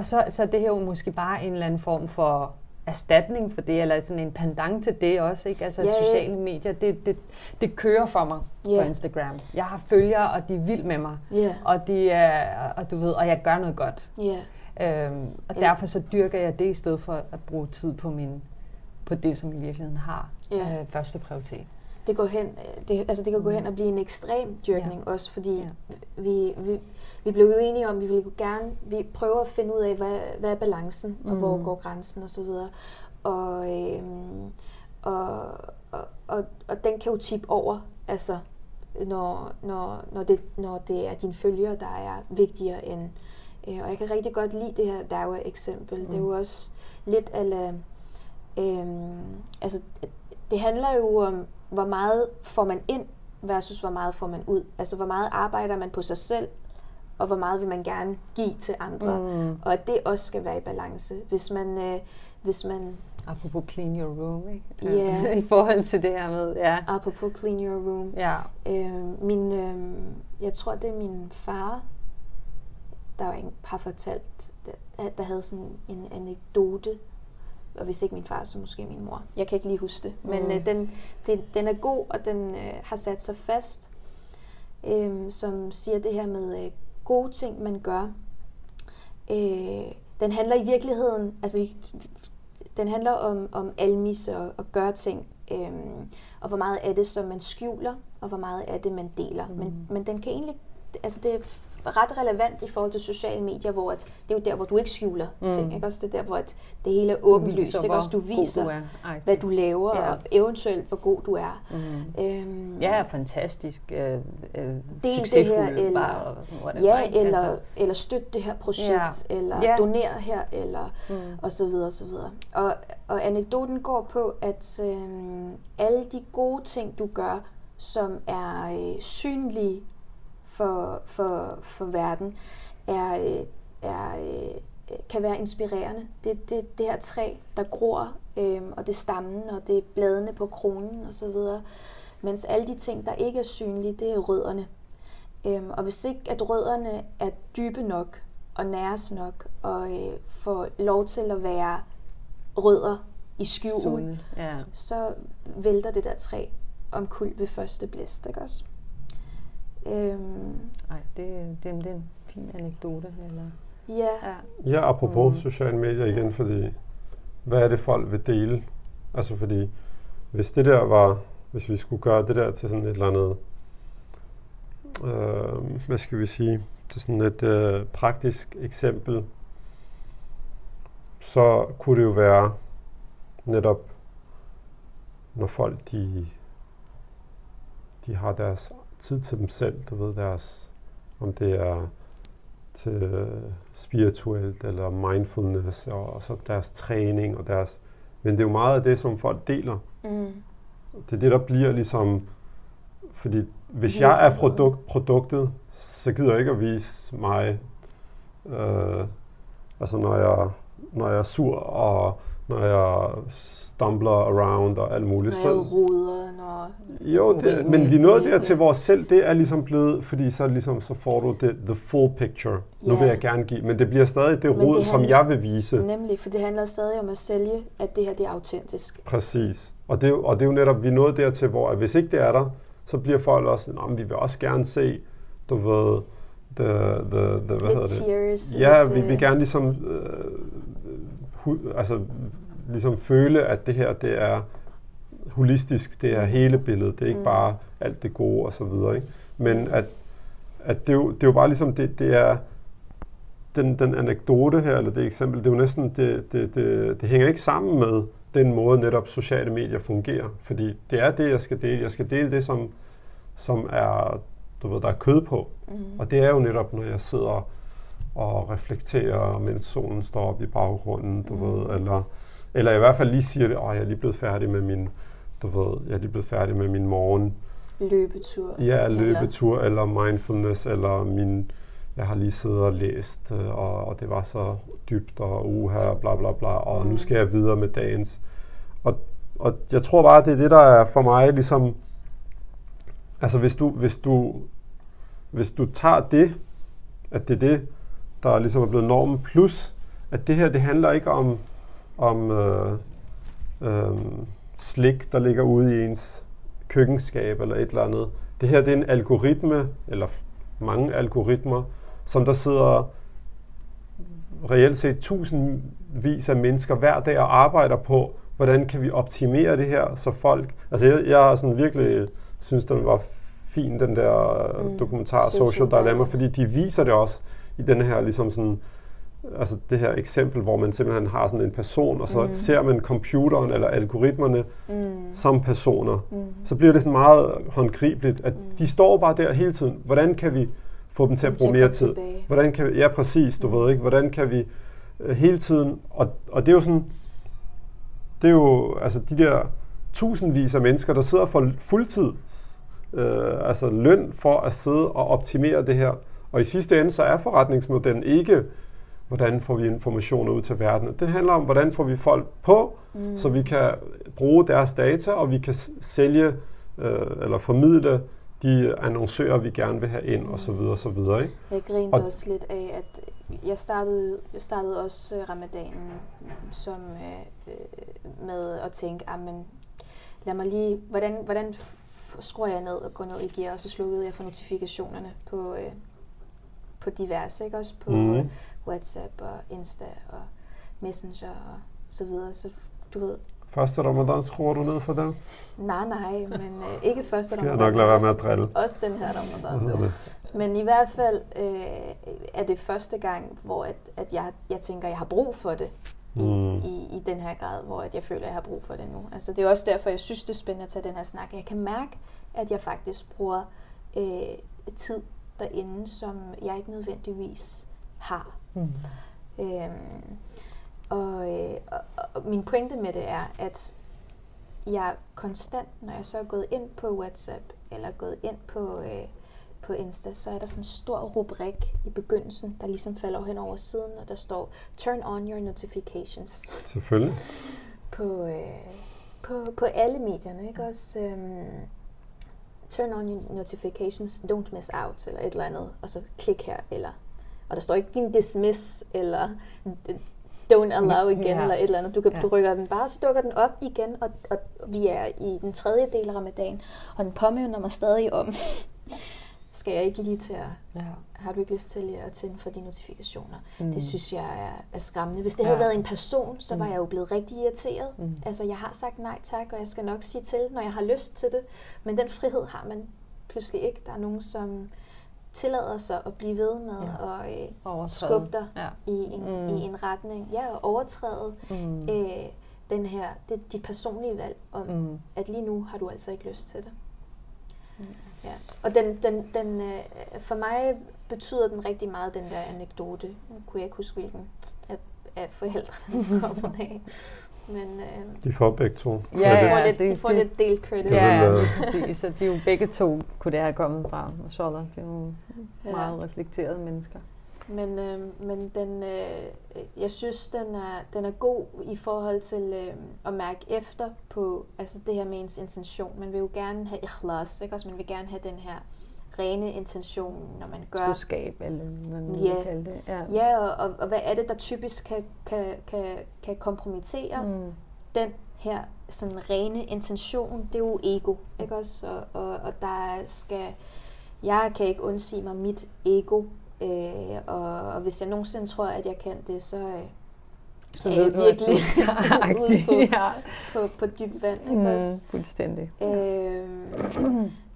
og så, så det her jo måske bare en eller anden form for erstatning for det, eller sådan en pendant til det også, ikke? Altså yeah, sociale medier, det, det, det kører for mig yeah. på Instagram. Jeg har følgere, og de er vild med mig. Yeah. Og, de er, og du ved, og jeg gør noget godt. Yeah. Øhm, og yeah. derfor så dyrker jeg det i stedet for at bruge tid på min på det, som i virkeligheden har yeah. øh, første prioritet det går hen, det, altså det kan gå hen og blive en ekstrem dyrkning ja. også, fordi ja. vi, vi, vi blev jo enige om, at vi ville gerne, vi prøver at finde ud af, hvad, hvad er balancen, og mm. hvor går grænsen og så videre. Og, øhm, og, og, og, og den kan jo tippe over, altså når, når, når, det, når det er dine følgere, der er vigtigere end... Øh, og jeg kan rigtig godt lide det her Dawa-eksempel. Mm. Det er jo også lidt af... Øh, altså, det handler jo om hvor meget får man ind versus hvor meget får man ud. Altså hvor meget arbejder man på sig selv, og hvor meget vil man gerne give til andre. Mm. Og at det også skal være i balance. Hvis man, øh, hvis man Apropos clean your room, ikke? Yeah. [LAUGHS] I forhold til det her med, ja. Apropos clean your room. Ja. Øh, min, øh, jeg tror, det er min far, der har fortalt, at der havde sådan en anekdote og hvis ikke min far, så måske min mor. Jeg kan ikke lige huske det. Men mm. øh, den, den, den er god, og den øh, har sat sig fast, øh, som siger det her med øh, gode ting, man gør. Øh, den handler i virkeligheden, altså vi, den handler om, om almis og, og gøre ting, øh, og hvor meget af det, som man skjuler, og hvor meget af det, man deler. Mm. Men, men den kan egentlig, altså det ret relevant i forhold til sociale medier, hvor at, det er jo der, hvor du ikke skjuler mm. ting. Ikke? Også det er der, hvor at det hele er åbenlyst. Ikke? Også du viser, du hvad du laver, ja. og eventuelt, hvor god du er. Mm. Øhm, ja, fantastisk. Øh, øh, del det her, eller, bare, sådan, ja, eller, altså. eller støt det her projekt, ja. eller ja. doner her, eller mm. og så videre, og så videre. Og, og anekdoten går på, at øh, alle de gode ting, du gør, som er øh, synlige for, for, for verden, er, øh, er, øh, kan være inspirerende. Det, det, det her træ, der gror, øh, og det er stammen, og det er bladene på kronen osv. Mens alle de ting, der ikke er synlige, det er rødderne. Øh, og hvis ikke at rødderne er dybe nok, og næres nok, og øh, får lov til at være rødder i skjul, ja. så vælter det der træ omkuld ved første blæst, ikke også? Øhm, Ej, det, det, det er en fin anekdote. Eller? Ja. Ja, ja apropos mm. sociale medier igen, fordi hvad er det folk vil dele? Altså fordi, hvis det der var, hvis vi skulle gøre det der til sådan et eller andet, øh, hvad skal vi sige, til sådan et øh, praktisk eksempel, så kunne det jo være netop, når folk de, de har deres tid til dem selv, du ved, deres, om det er til spirituelt eller mindfulness, og, og så deres træning og deres... Men det er jo meget af det, som folk deler. Mm. Det er det, der bliver ligesom... Fordi hvis jeg er produkt, produktet, så gider jeg ikke at vise mig... Øh, altså når jeg, når jeg er sur, og når jeg stumbler around og alt muligt. Når jeg ruder, når... Jo, det, men vi nåede til, hvor selv det er ligesom blevet, fordi så, ligesom, så får du det, the full picture. Ja. Nu vil jeg gerne give, men det bliver stadig det rod, som jeg vil vise. Nemlig, for det handler stadig om at sælge, at det her det er autentisk. Præcis. Og det, og det er jo netop, vi nåede dertil, hvor at hvis ikke det er der, så bliver folk også, at vi vil også gerne se, du ved, the, the, the, hvad hedder det? Tears, ja, vi vil gerne ligesom, øh, hu, altså ligesom føle, at det her, det er holistisk, det er hele billedet, det er ikke mm. bare alt det gode og så videre. Ikke? Men at, at det, er jo, det er jo bare ligesom, det, det er den, den anekdote her, eller det eksempel, det er jo næsten, det, det, det, det hænger ikke sammen med den måde netop sociale medier fungerer. Fordi det er det, jeg skal dele. Jeg skal dele det, som, som er, du ved, der er kød på. Mm. Og det er jo netop, når jeg sidder og reflekterer, mens solen står op i baggrunden, du mm. ved, eller eller i hvert fald lige siger det, at jeg er lige blevet færdig med min du ved, jeg er lige blevet færdig med min morgen. Løbetur. Ja, løbetur eller, eller mindfulness, eller min, jeg har lige siddet og læst, øh, og, og det var så dybt, og uha, bla bla bla, og mm. nu skal jeg videre med dagens. Og, og jeg tror bare, det er det, der er for mig ligesom, altså hvis du, hvis du, hvis du tager det, at det er det, der ligesom er blevet normen, plus at det her, det handler ikke om, om øh, øh, slik, der ligger ude i ens køkkenskab eller et eller andet. Det her, det er en algoritme, eller mange algoritmer, som der sidder reelt set tusindvis af mennesker hver dag og arbejder på, hvordan kan vi optimere det her, så folk... Altså jeg, jeg sådan virkelig synes, den var fin, den der mm. dokumentar Social Dilemma, fordi de viser det også i den her ligesom sådan altså det her eksempel, hvor man simpelthen har sådan en person, og så mm. ser man computeren eller algoritmerne mm. som personer, mm. så bliver det sådan meget håndgribeligt, at mm. de står bare der hele tiden. Hvordan kan vi få dem til at bruge mere tid? Hvordan kan vi, ja, præcis, du mm. ved ikke, hvordan kan vi uh, hele tiden, og, og det er jo sådan, det er jo altså de der tusindvis af mennesker, der sidder for fuldtid, uh, altså løn for at sidde og optimere det her. Og i sidste ende, så er forretningsmodellen ikke hvordan får vi informationer ud til verden. Det handler om, hvordan får vi folk på, mm. så vi kan bruge deres data, og vi kan sælge øh, eller formidle de annoncører, vi gerne vil have ind, mm. og så videre, og så videre. Ikke? Jeg grinte og også lidt af, at jeg startede, jeg startede også øh, ramadanen som, øh, øh, med at tænke, men lad mig lige, hvordan, hvordan skruer jeg ned og går ned i gear, og så slukkede jeg for notifikationerne på, øh, på diverse, ikke? Også på mm. WhatsApp og Insta og Messenger og så videre. Så du ved... Første ramadan skruer du ned for dem? Nej, nej, men øh, ikke første ramadan. Skal jeg nok lade være med at drille? Også den her ramadan. men i hvert fald øh, er det første gang, hvor at, at jeg, jeg tænker, at jeg har brug for det. I, mm. i, i den her grad, hvor at jeg føler, at jeg har brug for det nu. Altså, det er også derfor, jeg synes, det er spændende at tage den her snak. Jeg kan mærke, at jeg faktisk bruger øh, tid derinde, som jeg ikke nødvendigvis har. Mm. Øhm, og, øh, og, og min pointe med det er, at jeg konstant, når jeg så er gået ind på WhatsApp, eller gået ind på, øh, på Insta, så er der sådan en stor rubrik i begyndelsen, der ligesom falder hen over siden, og der står, turn on your notifications. Selvfølgelig. På, øh, på, på alle medierne, ikke også? Øhm, turn on your notifications, don't miss out, eller et eller andet, og så klik her, eller, og der står ikke en dismiss, eller don't allow igen, ja. eller et eller andet. Du, kan, ja. du rykker den bare, så dukker den op igen, og, og vi er i den tredje del af ramadan, og den påminder mig stadig om, skal jeg ikke lige til at, ja. har du ikke lyst til at tænde for de notifikationer? Mm. Det synes jeg er, er skræmmende. Hvis det ja. havde været en person, så var mm. jeg jo blevet rigtig irriteret. Mm. Altså, jeg har sagt nej tak, og jeg skal nok sige til, når jeg har lyst til det. Men den frihed har man pludselig ikke. Der er nogen, som tillader sig at blive ved med ja. at øh, skubbe dig ja. i, en, mm. i en retning. Ja, og overtræde mm. øh, den her, det, de personlige valg om, mm. at lige nu har du altså ikke lyst til det. Mm. Ja. Og den, den, den, øh, for mig betyder den rigtig meget, den der anekdote. Nu kunne jeg ikke huske, hvilken af, af forældrene kommer af. Men, øh, de får begge to. Ja, ja, de får lidt, de får det, lidt delt credit. Ja, ja præcis. Så de er jo begge to, kunne det have kommet fra. Og det er jo ja. meget reflekterede mennesker. Men, øh, men den, øh, jeg synes, den er, den er god i forhold til øh, at mærke efter på altså det her med ens intention. Man vil jo gerne have ikhlas, ikke? Også man vil gerne have den her rene intention, når man gør... Troskab, eller hvad man ja. kalde det. Ja, ja og, og, og hvad er det, der typisk kan, kan, kan, kan kompromittere mm. den her sådan rene intention? Det er jo ego, ikke også? Og, og, og der skal... Jeg kan ikke undsige mig mit ego Øh, og, og hvis jeg nogensinde tror, at jeg kan det, så, øh, så er jeg virkelig [LAUGHS] ude på, [LAUGHS] ja. på, på dyb vand. Ikke mm, også? Fuldstændig. Øh,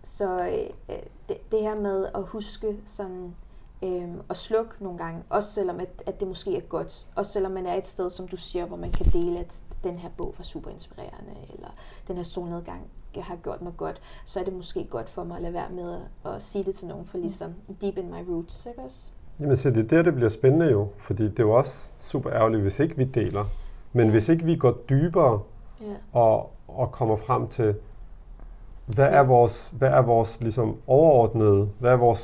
så øh, det, det her med at huske sådan øh, at slukke nogle gange, også selvom at, at det måske er godt, også selvom man er et sted, som du siger, hvor man kan dele, at den her bog var super inspirerende, eller den her solnedgang har gjort mig godt, så er det måske godt for mig at lade være med at, at sige det til nogen, for ligesom deep in my roots, ikke også? Jamen så det er der, det bliver spændende jo, fordi det er jo også super ærgerligt, hvis ikke vi deler. Men ja. hvis ikke vi går dybere ja. og, og kommer frem til, hvad er vores, hvad er vores ligesom overordnede, hvad er vores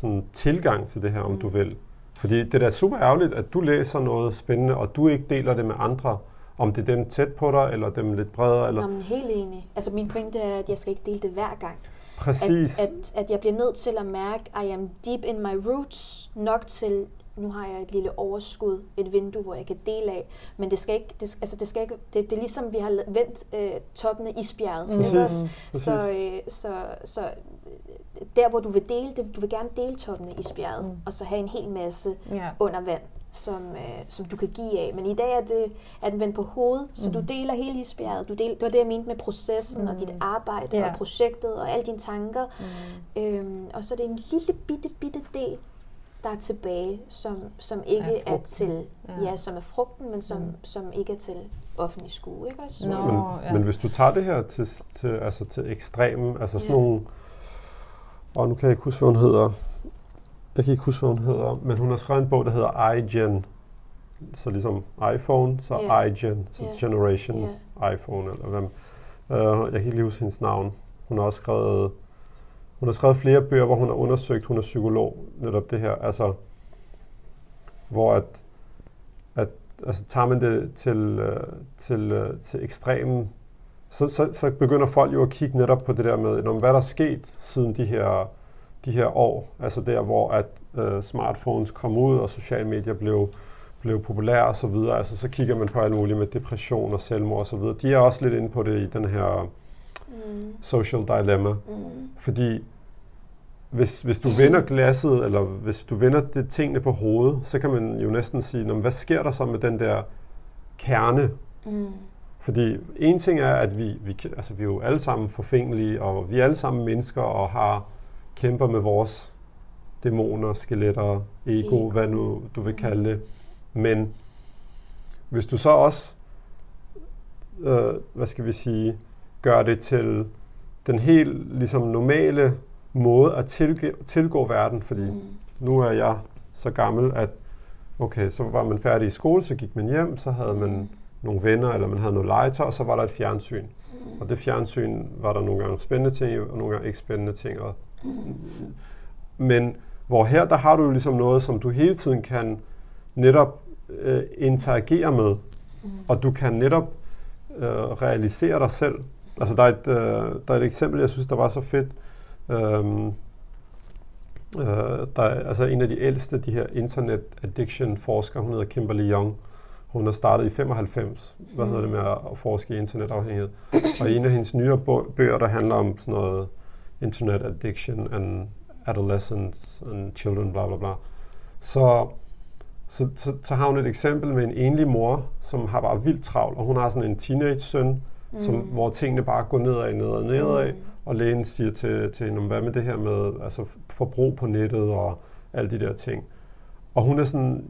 sådan, tilgang til det her, om mm. du vil. Fordi det er da super ærgerligt, at du læser noget spændende, og du ikke deler det med andre. Om det er dem tæt på dig, eller dem lidt bredere. Eller... Nå, men helt enig. Altså min pointe er, at jeg skal ikke dele det hver gang. Præcis. At, at, at jeg bliver nødt til at mærke, at I am deep in my roots, nok til, nu har jeg et lille overskud, et vindue, hvor jeg kan dele af. Men det skal ikke, det, altså det skal ikke, det, det er ligesom, vi har vendt øh, toppen af isbjerget. Mm. Præcis. Præcis. Så, øh, så, så der, hvor du vil dele det, du vil gerne dele toppen af isbjerget, mm. og så have en hel masse yeah. under vand, som, øh, som du kan give af. Men i dag er, det, er den vendt på hovedet, mm. så du deler hele isbjerget. Du deler, det var det, jeg mente med processen, mm. og dit arbejde, yeah. og projektet, og alle dine tanker. Mm. Øhm, og så er det en lille bitte, bitte del, der er tilbage, som, som ikke er, er til, ja. ja, som er frugten, men som, mm. som ikke er til offentlig skue, ikke også? Nå, men, ja. men hvis du tager det her til, til, altså til ekstremen, altså sådan ja. nogle og nu kan jeg ikke huske, hvad hun hedder. Jeg kan ikke huske, hvad hun hedder, men hun har skrevet en bog, der hedder iGen. Så ligesom iPhone, så yeah. iGen, så yeah. Generation yeah. iPhone, eller hvem. Uh, jeg kan ikke lige huske hendes navn. Hun har også skrevet, hun har skrevet flere bøger, hvor hun har undersøgt, hun er psykolog, netop det her, altså, hvor at, at altså, tager man det til, uh, til, uh, til ekstremen så, så, så begynder folk jo at kigge netop på det der med, hvad der er sket siden de her, de her år. Altså der, hvor at uh, smartphones kom ud, og sociale medier blev, blev populære og så videre. Altså så kigger man på alt muligt med depression og selvmord og så videre. De er også lidt inde på det i den her mm. social dilemma. Mm. Fordi hvis, hvis du vender glasset, eller hvis du vender det tingene på hovedet, så kan man jo næsten sige, hvad sker der så med den der kerne? Mm fordi en ting er, at vi, vi, altså vi er jo alle sammen forfængelige, og vi er alle sammen mennesker og har kæmper med vores dæmoner, skeletter, ego, ego. hvad nu du vil kalde det. Men hvis du så også, øh, hvad skal vi sige, gør det til den helt ligesom normale måde at tilgå, tilgå verden, fordi mm. nu er jeg så gammel, at okay, så var man færdig i skole, så gik man hjem, så havde man mm nogle venner, eller man havde noget legetøj, og så var der et fjernsyn. Mm. Og det fjernsyn var der nogle gange spændende ting, og nogle gange ikke spændende ting. Og, [LAUGHS] men hvor her, der har du jo ligesom noget, som du hele tiden kan netop øh, interagere med, mm. og du kan netop øh, realisere dig selv. Altså der er, et, øh, der er et eksempel, jeg synes, der var så fedt. Øhm, øh, der er altså en af de ældste, de her internet addiction forskere, hun hedder Kimberly Young, mm hun har startet i 95, hvad hedder det med at forske i internetafhængighed. Og en af hendes nyere bøger, der handler om sådan noget internet addiction and adolescence and children, bla bla bla. Så, så, så, så har hun et eksempel med en enlig mor, som har bare vildt travlt, og hun har sådan en teenage-søn, mm. som, hvor tingene bare går nedad, nedad, nedad, mm. og lægen siger til, til hende, hvad med det her med altså, forbrug på nettet og alle de der ting. Og hun er sådan,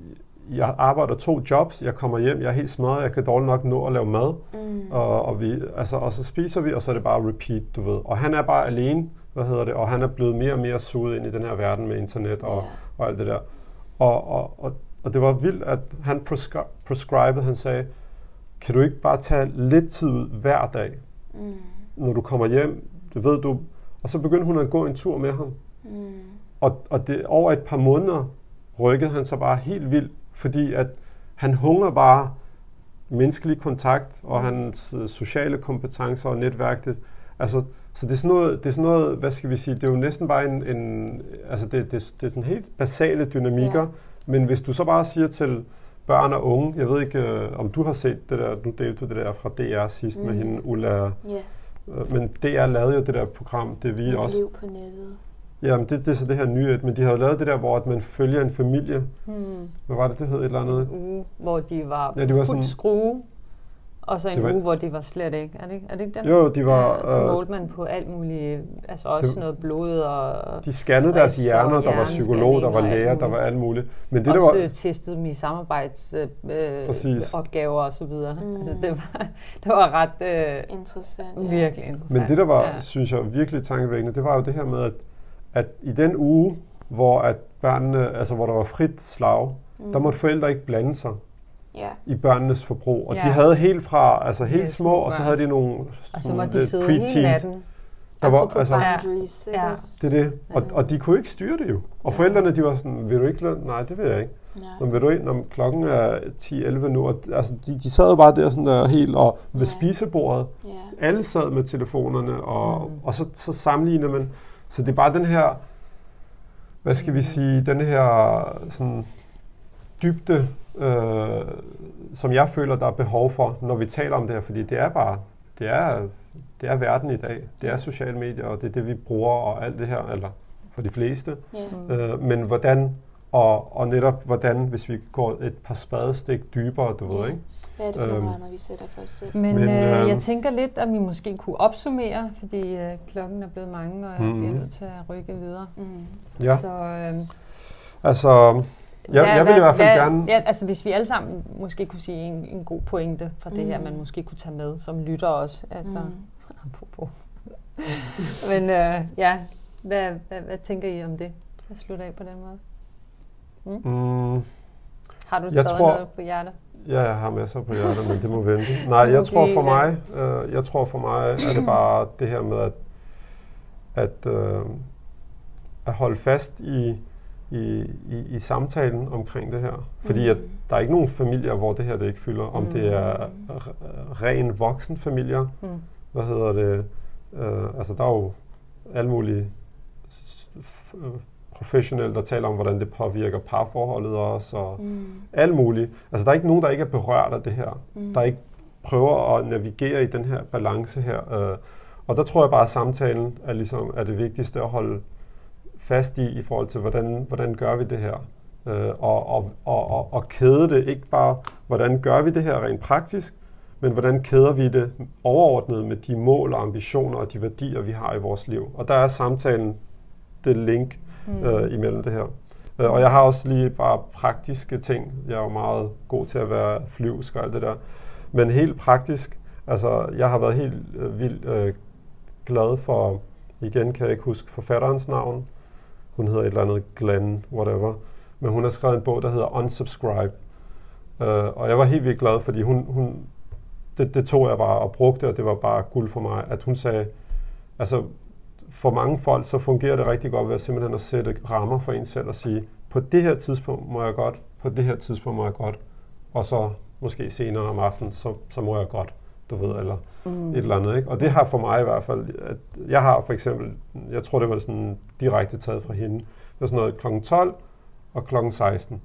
jeg arbejder to jobs, jeg kommer hjem, jeg er helt smadret, jeg kan dårligt nok nå at lave mad, mm. og, og, vi, altså, og så spiser vi, og så er det bare repeat, du ved. Og han er bare alene, hvad hedder det, og han er blevet mere og mere suget ind i den her verden med internet og, yeah. og alt det der. Og, og, og, og det var vildt, at han prescri- prescribed, han sagde, kan du ikke bare tage lidt tid ud hver dag, mm. når du kommer hjem, det ved du, og så begyndte hun at gå en tur med ham. Mm. Og, og det, over et par måneder rykkede han sig bare helt vildt fordi at han hunger bare menneskelig kontakt og hans øh, sociale kompetencer og netværk. Det, altså, så det er, sådan noget, det er sådan noget, hvad skal vi sige, det er jo næsten bare en, en altså det, det, det er sådan helt basale dynamikker, ja. men hvis du så bare siger til børn og unge, jeg ved ikke, øh, om du har set det der, nu delte du det der fra DR sidst mm. med hende, Ulla, yeah. men DR lavede jo det der program, det vi Mit også... liv på nettet. Jamen, det, det er så det her nye, men de har jo lavet det der, hvor at man følger en familie. Hmm. Hvad var det, det hed? Et eller andet? uge, hvor de var, ja, de var sådan, skrue, og så en var, uge, hvor de var slet ikke. Er det, er det ikke den? Jo, de var... Ja, så øh, målte man på alt muligt, altså også det, noget blod og... De scannede deres hjerner, der var psykolog, der var læger, der var alt muligt. Men det, også der var, testede dem i samarbejdsopgaver øh, og så videre. Mm. Altså, det, var, [LAUGHS] det var ret... Øh, interessant. Virkelig interessant. Men det, der var, ja. synes jeg, virkelig tankevækkende, det var jo det her med, at at i den uge, hvor at børnene, altså hvor der var frit slag, mm. der måtte forældre ikke blande sig. Yeah. i børnenes forbrug. Og yeah. de havde helt fra, altså helt små, små og så havde de nogle sådan, altså, de sidde hele natten. Der var, altså, boundaries, ja. Det er det. Og, og de kunne ikke styre det jo. Og forældrene, de var sådan, vil du ikke løn? Nej, det vil jeg ikke. Når, vil du ind, når klokken er 10-11 nu, og, altså, de, de sad jo bare der sådan der helt, og ved yeah. spisebordet, yeah. alle sad med telefonerne, og, mm. og så, så sammenligner man. Så det er bare den her, hvad skal vi sige, den her sådan dybde, øh, som jeg føler, der er behov for, når vi taler om det her, fordi det er bare, det er, det er verden i dag, det er sociale medier, og det er det, vi bruger, og alt det her, eller for de fleste. Yeah. Øh, men hvordan og, og netop hvordan, hvis vi går et par spadestik dybere, du ja. ved, ikke? Hvad er det for øhm, rammer, vi sætter for os selv? Men, Men øh, øh, jeg tænker lidt, at vi måske kunne opsummere, fordi øh, klokken er blevet mange, og jeg mm. bliver nødt til at rykke videre. Mm. Ja. Så, øh, altså, jeg, hvad, jeg vil i hvert fald hvad, gerne... Ja, altså hvis vi alle sammen måske kunne sige en, en god pointe fra mm. det her, mm. man måske kunne tage med som lytter også. Altså, mm. [LAUGHS] Men øh, ja, hvad, hvad, hvad tænker I om det? Jeg slutter af på den måde. Mm. Mm. Har du jeg tror, noget på hjertet? Ja, jeg har masser på hjertet, men det må vente. Nej, jeg okay, tror for mig, øh, jeg tror for mig, er det bare det her med at, at, øh, at holde fast i, i, i, i samtalen omkring det her. Fordi at mm. der er ikke nogen familier, hvor det her det ikke fylder. Om mm. det er ren voksen familier, mm. hvad hedder det, øh, altså der er jo alle mulige professionelle, der taler om, hvordan det påvirker parforholdet også, og mm. alt muligt. Altså, der er ikke nogen, der ikke er berørt af det her. Mm. Der ikke prøver at navigere i den her balance her. Øh, og der tror jeg bare, at samtalen er, ligesom, er det vigtigste at holde fast i, i forhold til, hvordan, hvordan gør vi det her. Øh, og, og, og, og, og kæde det ikke bare, hvordan gør vi det her rent praktisk, men hvordan kæder vi det overordnet med de mål og ambitioner og de værdier, vi har i vores liv. Og der er samtalen det link, mm. øh, imellem det her. Øh, og jeg har også lige bare praktiske ting. Jeg er jo meget god til at være flyvsk og alt det der. Men helt praktisk, altså jeg har været helt øh, vildt øh, glad for, igen kan jeg ikke huske forfatterens navn. Hun hedder et eller andet Glenn, whatever. Men hun har skrevet en bog, der hedder Unsubscribe. Øh, og jeg var helt vildt glad, fordi hun, hun det, det tog jeg bare og brugte, og det var bare guld for mig, at hun sagde, altså for mange folk, så fungerer det rigtig godt ved at simpelthen at sætte rammer for en selv og sige, på det her tidspunkt må jeg godt, på det her tidspunkt må jeg godt, og så måske senere om aftenen, så, så må jeg godt, du ved, eller mm. et eller andet. Ikke? Og det har for mig i hvert fald, at jeg har for eksempel, jeg tror det var sådan direkte taget fra hende, det var sådan noget kl. 12 og kl. 16.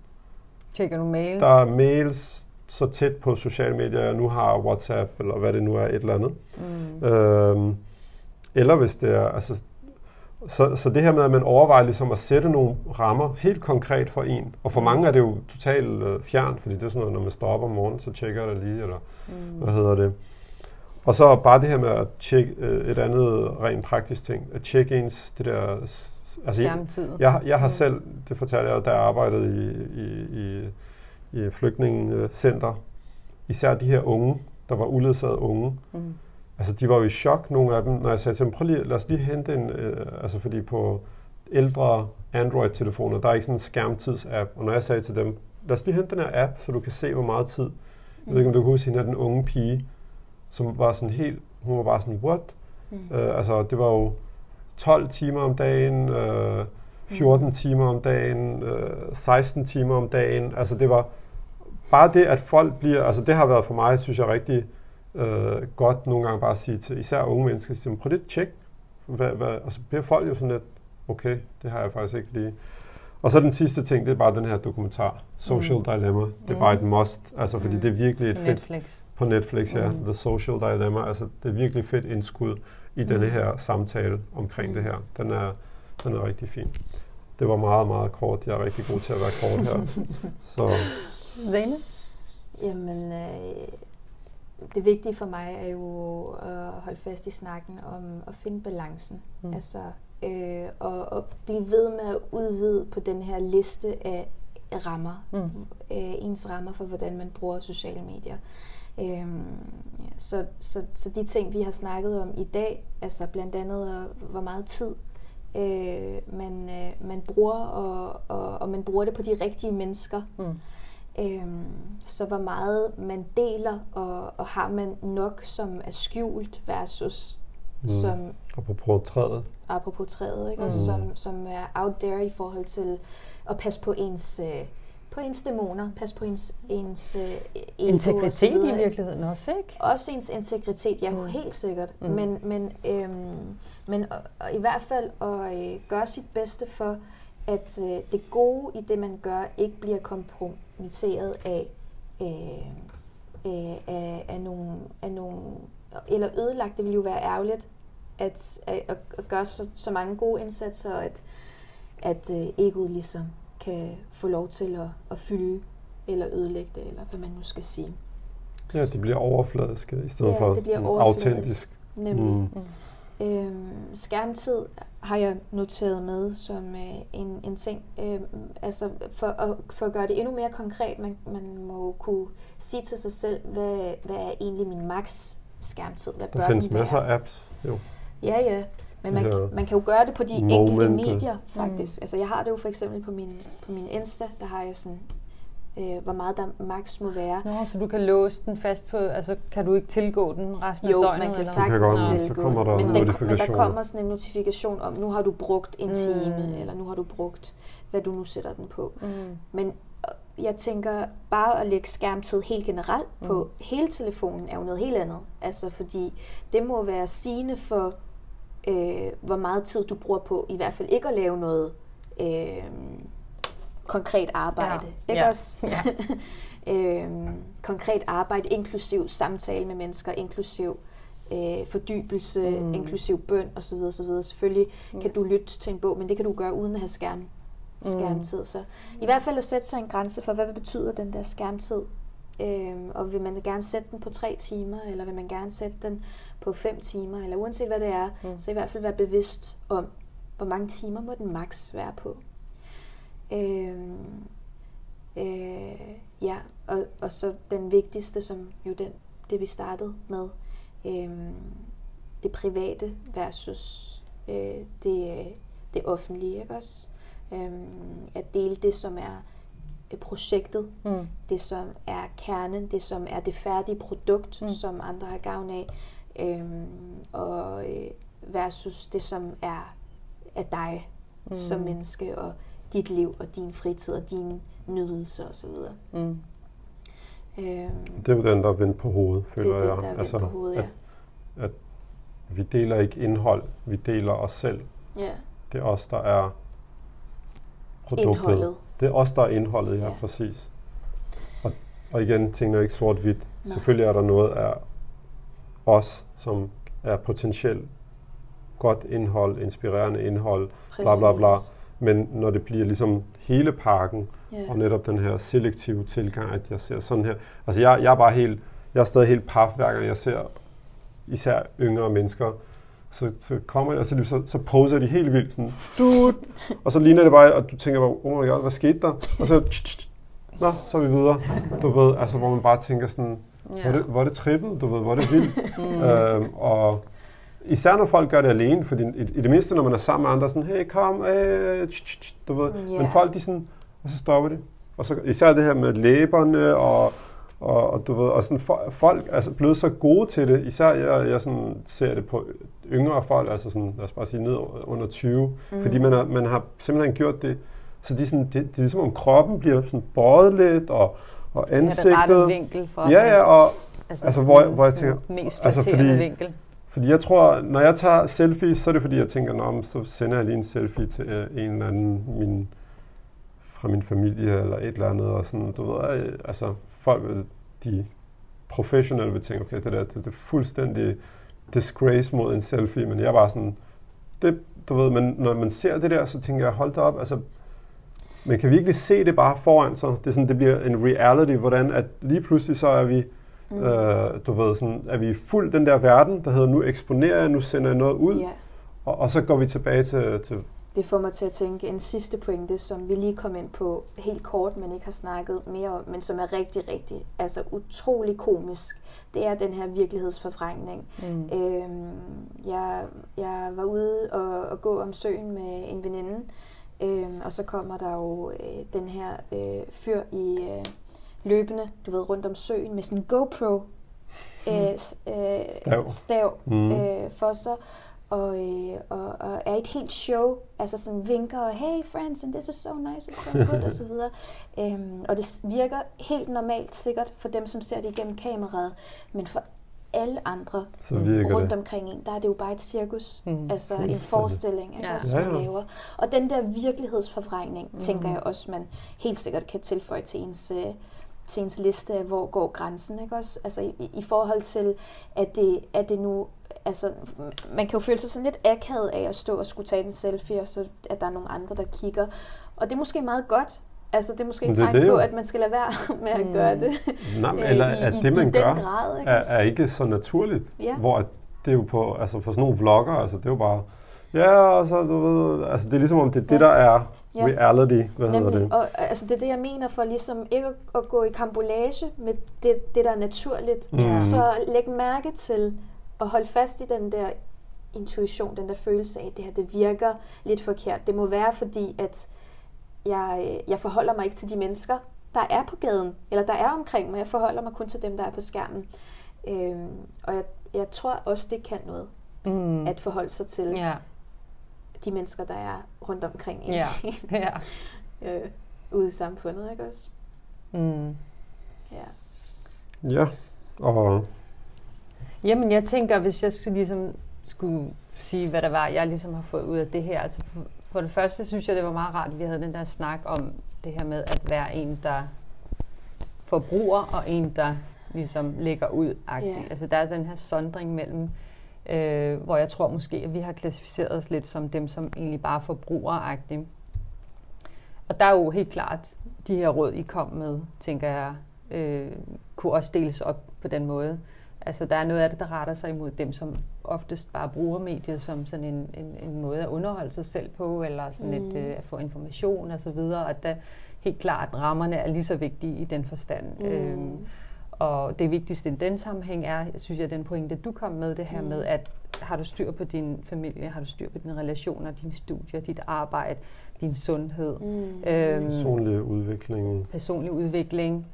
Tjekker du mails? Der er mails så tæt på sociale medier, jeg nu har WhatsApp, eller hvad det nu er, et eller andet. Mm. Øhm, eller hvis det er, altså, så, så det her med, at man overvejer ligesom at sætte nogle rammer helt konkret for en, og for mange er det jo totalt øh, fjern, fordi det er sådan noget, når man står op om morgenen, så tjekker jeg det lige, eller mm. hvad hedder det. Og så bare det her med at tjekke øh, et andet rent praktisk ting, at tjekke ens, det der, altså jeg, jeg, jeg har mm. selv, det fortalte jeg, da jeg arbejdede i, i, i, i flygtningecenter, især de her unge, der var uledsagede unge, mm Altså, de var jo i chok, nogle af dem, når jeg sagde til dem, prøv lige, lad os lige hente en, øh, altså fordi på ældre Android-telefoner, der er ikke sådan en skærmtids-app, og når jeg sagde til dem, lad os lige hente den her app, så du kan se, hvor meget tid. Jeg ved ikke, om du kan huske hende, den unge pige, som var sådan helt, hun var bare sådan, what? Mm. Øh, altså, det var jo 12 timer om dagen, øh, 14 mm. timer om dagen, øh, 16 timer om dagen. Altså, det var bare det, at folk bliver, altså det har været for mig, synes jeg, rigtig øh, godt nogle gange bare at sige til især unge mennesker, sige, prøv lige at tjekke, hvad, hvad, og så bliver folk jo sådan lidt, okay, det har jeg faktisk ikke lige. Og så den sidste ting, det er bare den her dokumentar, Social mm. Dilemma. Det er mm. bare et must, altså fordi mm. det er virkelig et fedt... På Netflix, ja. Mm. The Social Dilemma. Altså det er virkelig fedt indskud i mm. denne her samtale omkring mm. det her. Den er, den er rigtig fin. Det var meget, meget kort. Jeg er rigtig god til at være kort her. [LAUGHS] så. Zane? Jamen, øh, det vigtige for mig er jo at holde fast i snakken om at finde balancen. Mm. Altså, øh, og, og blive ved med at udvide på den her liste af rammer. Mm. Øh, ens rammer for, hvordan man bruger sociale medier. Øh, så, så, så de ting, vi har snakket om i dag, altså blandt andet, hvor meget tid øh, man, øh, man bruger, og, og, og man bruger det på de rigtige mennesker. Mm Øhm, så hvor meget man deler, og, og har man nok, som er skjult versus Mm. som Apropos træet. apropos træet, ikke? Mm. Og som, som er out there i forhold til at passe på ens, øh, på ens dæmoner, passe på ens, ens øh, ego og så Integritet videre, i virkeligheden også, ikke? Også ens integritet, ja, Mm. helt sikkert. Mm. Men, men, øhm, men og, og i hvert fald at øh, gøre sit bedste for, at øh, det gode i det, man gør, ikke bliver kompromitteret af, øh, øh, af, af, nogle, af nogle, eller ødelagt. Det ville jo være ærgerligt at, at, at, at gøre så, så mange gode indsatser, og at, at øh, egoet ligesom kan få lov til at, at fylde eller ødelægge det, eller hvad man nu skal sige. Ja, det bliver overfladisk i stedet Ja, for det bliver overfladisk. autentisk. Nemlig. Mm. Mm. Øhm, skærmtid har jeg noteret med som øh, en, en ting. Øhm, altså for at, for at gøre det endnu mere konkret, man, man må kunne sige til sig selv, hvad, hvad er egentlig min max skærmtid? Hvad Der bør findes den være? masser af apps. Jo. Ja, ja. Men man, her man kan jo gøre det på de enkelte moment, medier, faktisk. Mm. Altså, jeg har det jo for eksempel på min, på min Insta, der har jeg sådan, øh, hvor meget der max må være. Nå, så du kan låse den fast på, altså kan du ikke tilgå den resten Jo, af døgnet? man kan eller? kan sagtens godt, tilgå så kommer der men, den, men der kommer sådan en notifikation om, nu har du brugt en time, Mm. eller nu har du brugt, hvad du nu sætter den på. Mm. Men øh, jeg tænker, bare at lægge skærmtid helt generelt på Mm. mm. hele telefonen, er jo noget helt andet. Altså, fordi det må være sigende for, øh, hvor meget tid du bruger på, i hvert fald ikke at lave noget øh, konkret arbejde. Ja. Ikke Ja. også? Ja. [LAUGHS] øhm, konkret arbejde, inklusiv samtale med mennesker, inklusiv øh, fordybelse, Mm. mm. inklusiv bøn osv. osv. Selvfølgelig Mm. kan du lytte til en bog, men det kan du gøre uden at have skærm, skærmtid. Så i hvert fald at sætte sig en grænse for, hvad betyder den der skærmtid? Øhm, og vil man gerne sætte den på tre timer, eller vil man gerne sætte den på fem timer, eller uanset hvad det er, Mm. så i hvert fald være bevidst om, hvor mange timer må den maks være på. Øhm, øh, ja, og, og så den vigtigste, som jo den, det vi startede med, øhm, det private versus øh, det, det offentlige, ikke også? Øhm, at dele det, som er øh, projektet, Mm. det som er kernen, det som er det færdige produkt, Mm. som andre har gavn af, øhm, og øh, versus det, som er af dig Mm. som menneske, og dit liv, og din fritid, og dine nydelser osv. Mm. Øhm, Det er jo den, der er vendt på hovedet, det føler er den, jeg. der er altså, på hovedet, ja. at, at vi deler ikke indhold, vi deler os selv. ja. Det er os, der er produktet. Indholdet. Det er os, der er indholdet, ja, Ja. præcis. Og, og igen, tingene er ikke sort-hvidt. Selvfølgelig er der noget af os, som er potentielt godt indhold, inspirerende indhold, bla bla bla. Præcis. Men når det bliver ligesom hele pakken, Ja. og netop den her selektive tilgang, at jeg ser sådan her. Altså jeg, jeg er bare helt, jeg er stadig helt paf, hver gang jeg ser især yngre mennesker, så, så kommer og så, så, så poser de helt vildt sådan, dude, og så ligner det bare, og du tænker bare, oh my god, hvad skete der? Og så, tsk, tsk, nå, så er vi videre. Du ved, altså hvor man bare tænker sådan, hvor, er det, hvor er det trippet, du ved, hvor er det vildt. [LAUGHS] Mm. øhm, og især når folk gør det alene, fordi i, i det mindste, når man er sammen med andre, sådan, hey, kom, øh, tsk, tsk, tsk, du ved. Ja. Men folk, de sådan, og så stopper de. Og så, især det her med læberne, og, og, og du ved, og sådan, for, folk er altså blevet så gode til det. Især jeg, jeg sådan, ser det på yngre folk, altså sådan, lad os bare sige ned under 20. Mm. Fordi man, er, man har simpelthen gjort det, så de sådan, det, det er ligesom om kroppen bliver sådan bøjet lidt, og, og Ja, ansigtet. rette vinkel for Ja, ja, og altså, altså, hvor hvor jeg tænker, mest altså, fordi- vinkel. fordi jeg tror, når jeg tager selfies, så er det fordi, jeg tænker, Nå, så sender jeg lige en selfie til øh, en eller anden min, fra min familie, eller et eller andet, og sådan, du ved, øh, altså, folk, de professionelle vil tænke, okay, det der, det, det er fuldstændig disgrace mod en selfie, men jeg bare sådan, det, du ved, men når man ser det der, så tænker jeg, hold da op, altså, man kan virkelig se det bare foran sig. Det, er sådan, det bliver en reality, hvordan at lige pludselig så er vi, Mm. øh, du ved, sådan, er vi fuld den der verden, der hedder, nu eksponerer jeg, nu sender jeg noget ud, Ja. og, og så går vi tilbage til, til Det får mig til at tænke en sidste pointe, som vi lige kom ind på helt kort, men ikke har snakket mere om, men som er rigtig, rigtig, altså utrolig komisk. Det er den her virkelighedsforvrængning. Mm. Øhm, jeg, jeg var ude og, og gå om søen med en veninde, øhm, og så kommer der jo øh, den her øh, fyr i, øh, løbende, du ved, rundt om søen med sådan en GoPro øh, øh, stav, stav mm. øh, for sig, og, øh, og, og er et helt show, altså sådan vinker, og hey friends, and this is so nice, and so good, og så [LAUGHS] videre. Øhm, og det virker helt normalt sikkert for dem, som ser det igennem kameraet, men for alle andre så rundt det. omkring en, der er det jo bare et cirkus, mm. altså en forestilling, ikke, ja. også, ja, ja. laver. Og den der virkelighedsforvrængning, mm. tænker jeg også, man helt sikkert kan tilføje til ens, uh, til ens liste af, hvor går grænsen, ikke også? Altså i, i forhold til, at det, at det nu altså, man kan jo føle sig sådan lidt akavet af at stå og skulle tage en selfie, og så at der er nogle andre, der kigger. Og det er måske meget godt. Altså, det er måske et tegn på, at man skal lade være [LAUGHS] med at gøre mm. det. Nej, eller at det, man gør, grad, ikke? Er, er ikke så naturligt. Ja. Hvor det er jo på, altså for sådan nogle vlogger, altså det er jo bare, ja, og så du ved, altså det er ligesom om det er ja. det, der er ja. reality, hvad Nemlig. hedder det? Og altså det er det, jeg mener for ligesom ikke at, at gå i kambolage med det, det der er naturligt. Mm. Så læg mærke til, at holde fast i den der intuition, den der følelse af, at det her det virker lidt forkert. Det må være fordi, at jeg, jeg forholder mig ikke til de mennesker, der er på gaden, eller der er omkring mig. Jeg forholder mig kun til dem, der er på skærmen. Øhm, og jeg, jeg tror også, det kan noget, mm. at forholde sig til ja. de mennesker, der er rundt omkring ja. [LAUGHS] ja. øh, ude i samfundet, ikke også? Mm. Ja. Ja, og Jamen, jeg tænker, hvis jeg skulle, ligesom, skulle sige, hvad der var, jeg ligesom har fået ud af det her. Altså, for, det første synes jeg, det var meget rart, at vi havde den der snak om det her med at være en, der forbruger, og en, der ligesom lægger ud. Yeah. Altså, der er den her sondring mellem, øh, hvor jeg tror måske, at vi har klassificeret os lidt som dem, som egentlig bare forbruger -agtige. Og der er jo helt klart, de her råd, I kom med, tænker jeg, øh, kunne også deles op på den måde. Altså, der er noget af det, der retter sig imod dem, som oftest bare bruger mediet som sådan en, en, en måde at underholde sig selv på, eller sådan mm. et, øh, at få information og så videre, og der helt klart, rammerne er lige så vigtige i den forstand. Mm. Øhm, og det vigtigste i den sammenhæng er, synes jeg, den pointe, du kom med, det her mm. med, at har du styr på din familie, har du styr på dine relationer, dine studier, dit arbejde, din sundhed. Mm. Øhm, personlig udvikling. Personlig udvikling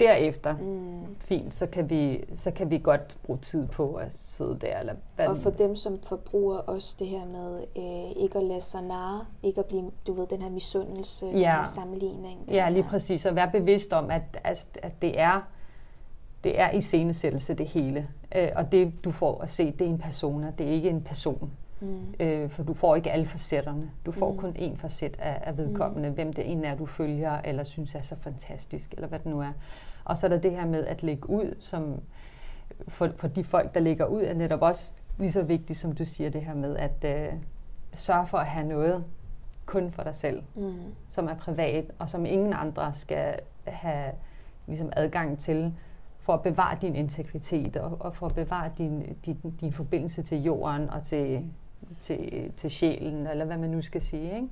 derefter, mm. fint, så kan, vi, så kan vi godt bruge tid på at sidde der. Eller og for dem, som forbruger også det her med øh, ikke at lade sig narre, ikke at blive, du ved, den her misundelse, ja. den her sammenligning. Den ja, lige her. præcis. Og være bevidst om, at, at, at det er det er i scenesættelse det hele. Øh, og det, du får at se, det er en persona, det er ikke en person. Mm. Øh, for du får ikke alle facetterne. Du får mm. kun én facet af, af vedkommende, mm. hvem det en er, du følger, eller synes er så fantastisk, eller hvad det nu er. Og så er der det her med at lægge ud, som for, for de folk, der lægger ud, er netop også lige så vigtigt, som du siger, det her med at øh, sørge for at have noget kun for dig selv, mm. som er privat, og som ingen andre skal have ligesom adgang til, for at bevare din integritet, og, og for at bevare din, din, din forbindelse til jorden og til, til, til sjælen, eller hvad man nu skal sige. Ikke?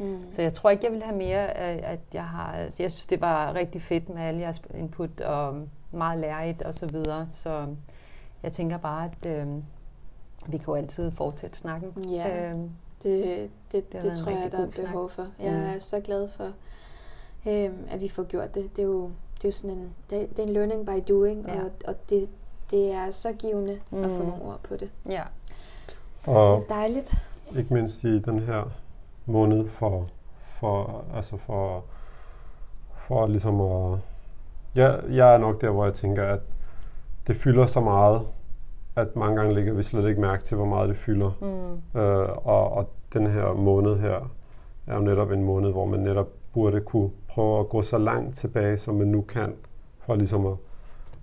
Mm. Så jeg tror ikke, jeg vil have mere, at jeg har... Jeg synes, det var rigtig fedt med alle jeres input, og meget lærigt og så videre. Så jeg tænker bare, at øh, vi kan jo altid fortsætte snakken. Ja, øh, det, det, det, det tror jeg, der er behov for. Jeg mm. er så glad for, øh, at vi får gjort det. Det er jo, det er jo sådan en, det, det er en learning by doing, ja. og, og det, det er så givende mm. at få mm. nogle ord på det. Ja. Og det er dejligt. Ikke mindst i den her måned for, for, altså for, for ligesom at... Ja, jeg er nok der, hvor jeg tænker, at det fylder så meget, at mange gange ligger vi slet ikke mærke til, hvor meget det fylder. Mm. Øh, og, og den her måned her er jo netop en måned, hvor man netop burde kunne prøve at gå så langt tilbage, som man nu kan, for ligesom at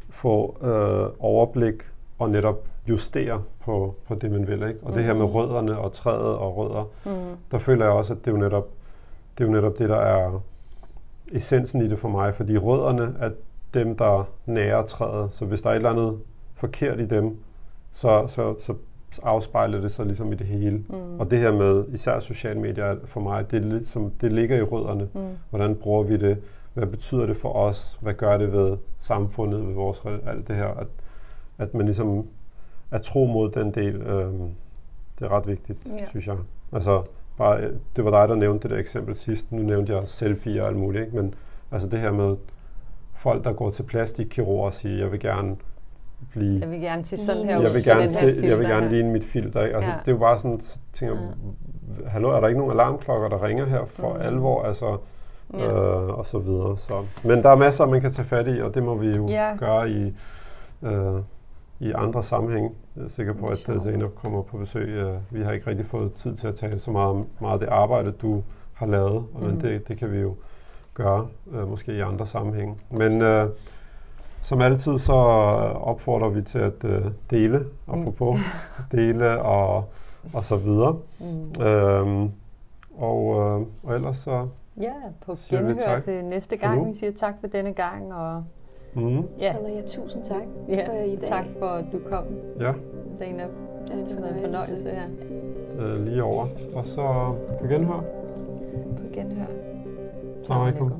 få øh, overblik og netop justere på, på det, man vil. Ikke? Og mm. det her med mm. rødderne og træet og rødder, mm. der føler jeg også, at det er jo netop det, er jo netop det der er essensen i det for mig, fordi rødderne er dem, der nærer træet. Så hvis der er et eller andet forkert i dem, så, så, så afspejler det sig ligesom i det hele. Mm. Og det her med især sociale medier for mig, det, er lidt som, det ligger i rødderne. Mm. Hvordan bruger vi det? Hvad betyder det for os? Hvad gør det ved samfundet, ved vores alt det her? At, at man ligesom at tro mod den del, øh, det er ret vigtigt, ja. synes jeg. Altså, bare, det var dig, der nævnte det der eksempel sidst. Nu nævnte jeg selfie og alt muligt, ikke? men altså det her med folk, der går til plastikkirurg og siger, jeg vil gerne blive... Jeg vil gerne til sådan her Jeg vil gerne, se, jeg vil gerne ligne mit filter. Ikke? Altså, ja. Det er jo bare sådan, tænker, ja. hallo, er der ikke nogen alarmklokker, der ringer her for mm. alvor? Altså, ja. øh, og så videre. Så. Men der er masser, man kan tage fat i, og det må vi jo ja. gøre i, øh, i andre sammenhæng. Jeg er sikker på, at uh, Zainab kommer på besøg. Uh, vi har ikke rigtig fået tid til at tale så meget om meget det arbejde, du har lavet, mm. men det, det kan vi jo gøre, uh, måske i andre sammenhænge. Men uh, som altid, så opfordrer vi til at uh, dele, apropos mm. [LAUGHS] dele og, og så videre. Mm. Uh, og, uh, og ellers så Ja, på genhør til næste gang. Vi siger tak for denne gang, og Mm. Ja. Eller ja, tusind tak ja. for i dag. Tak for, at du kom. Ja. Zainab. Det er en fornøjelse. En fornøjelse ja. Øh, lige over. Og så på genhør. På genhør. Salam alaikum.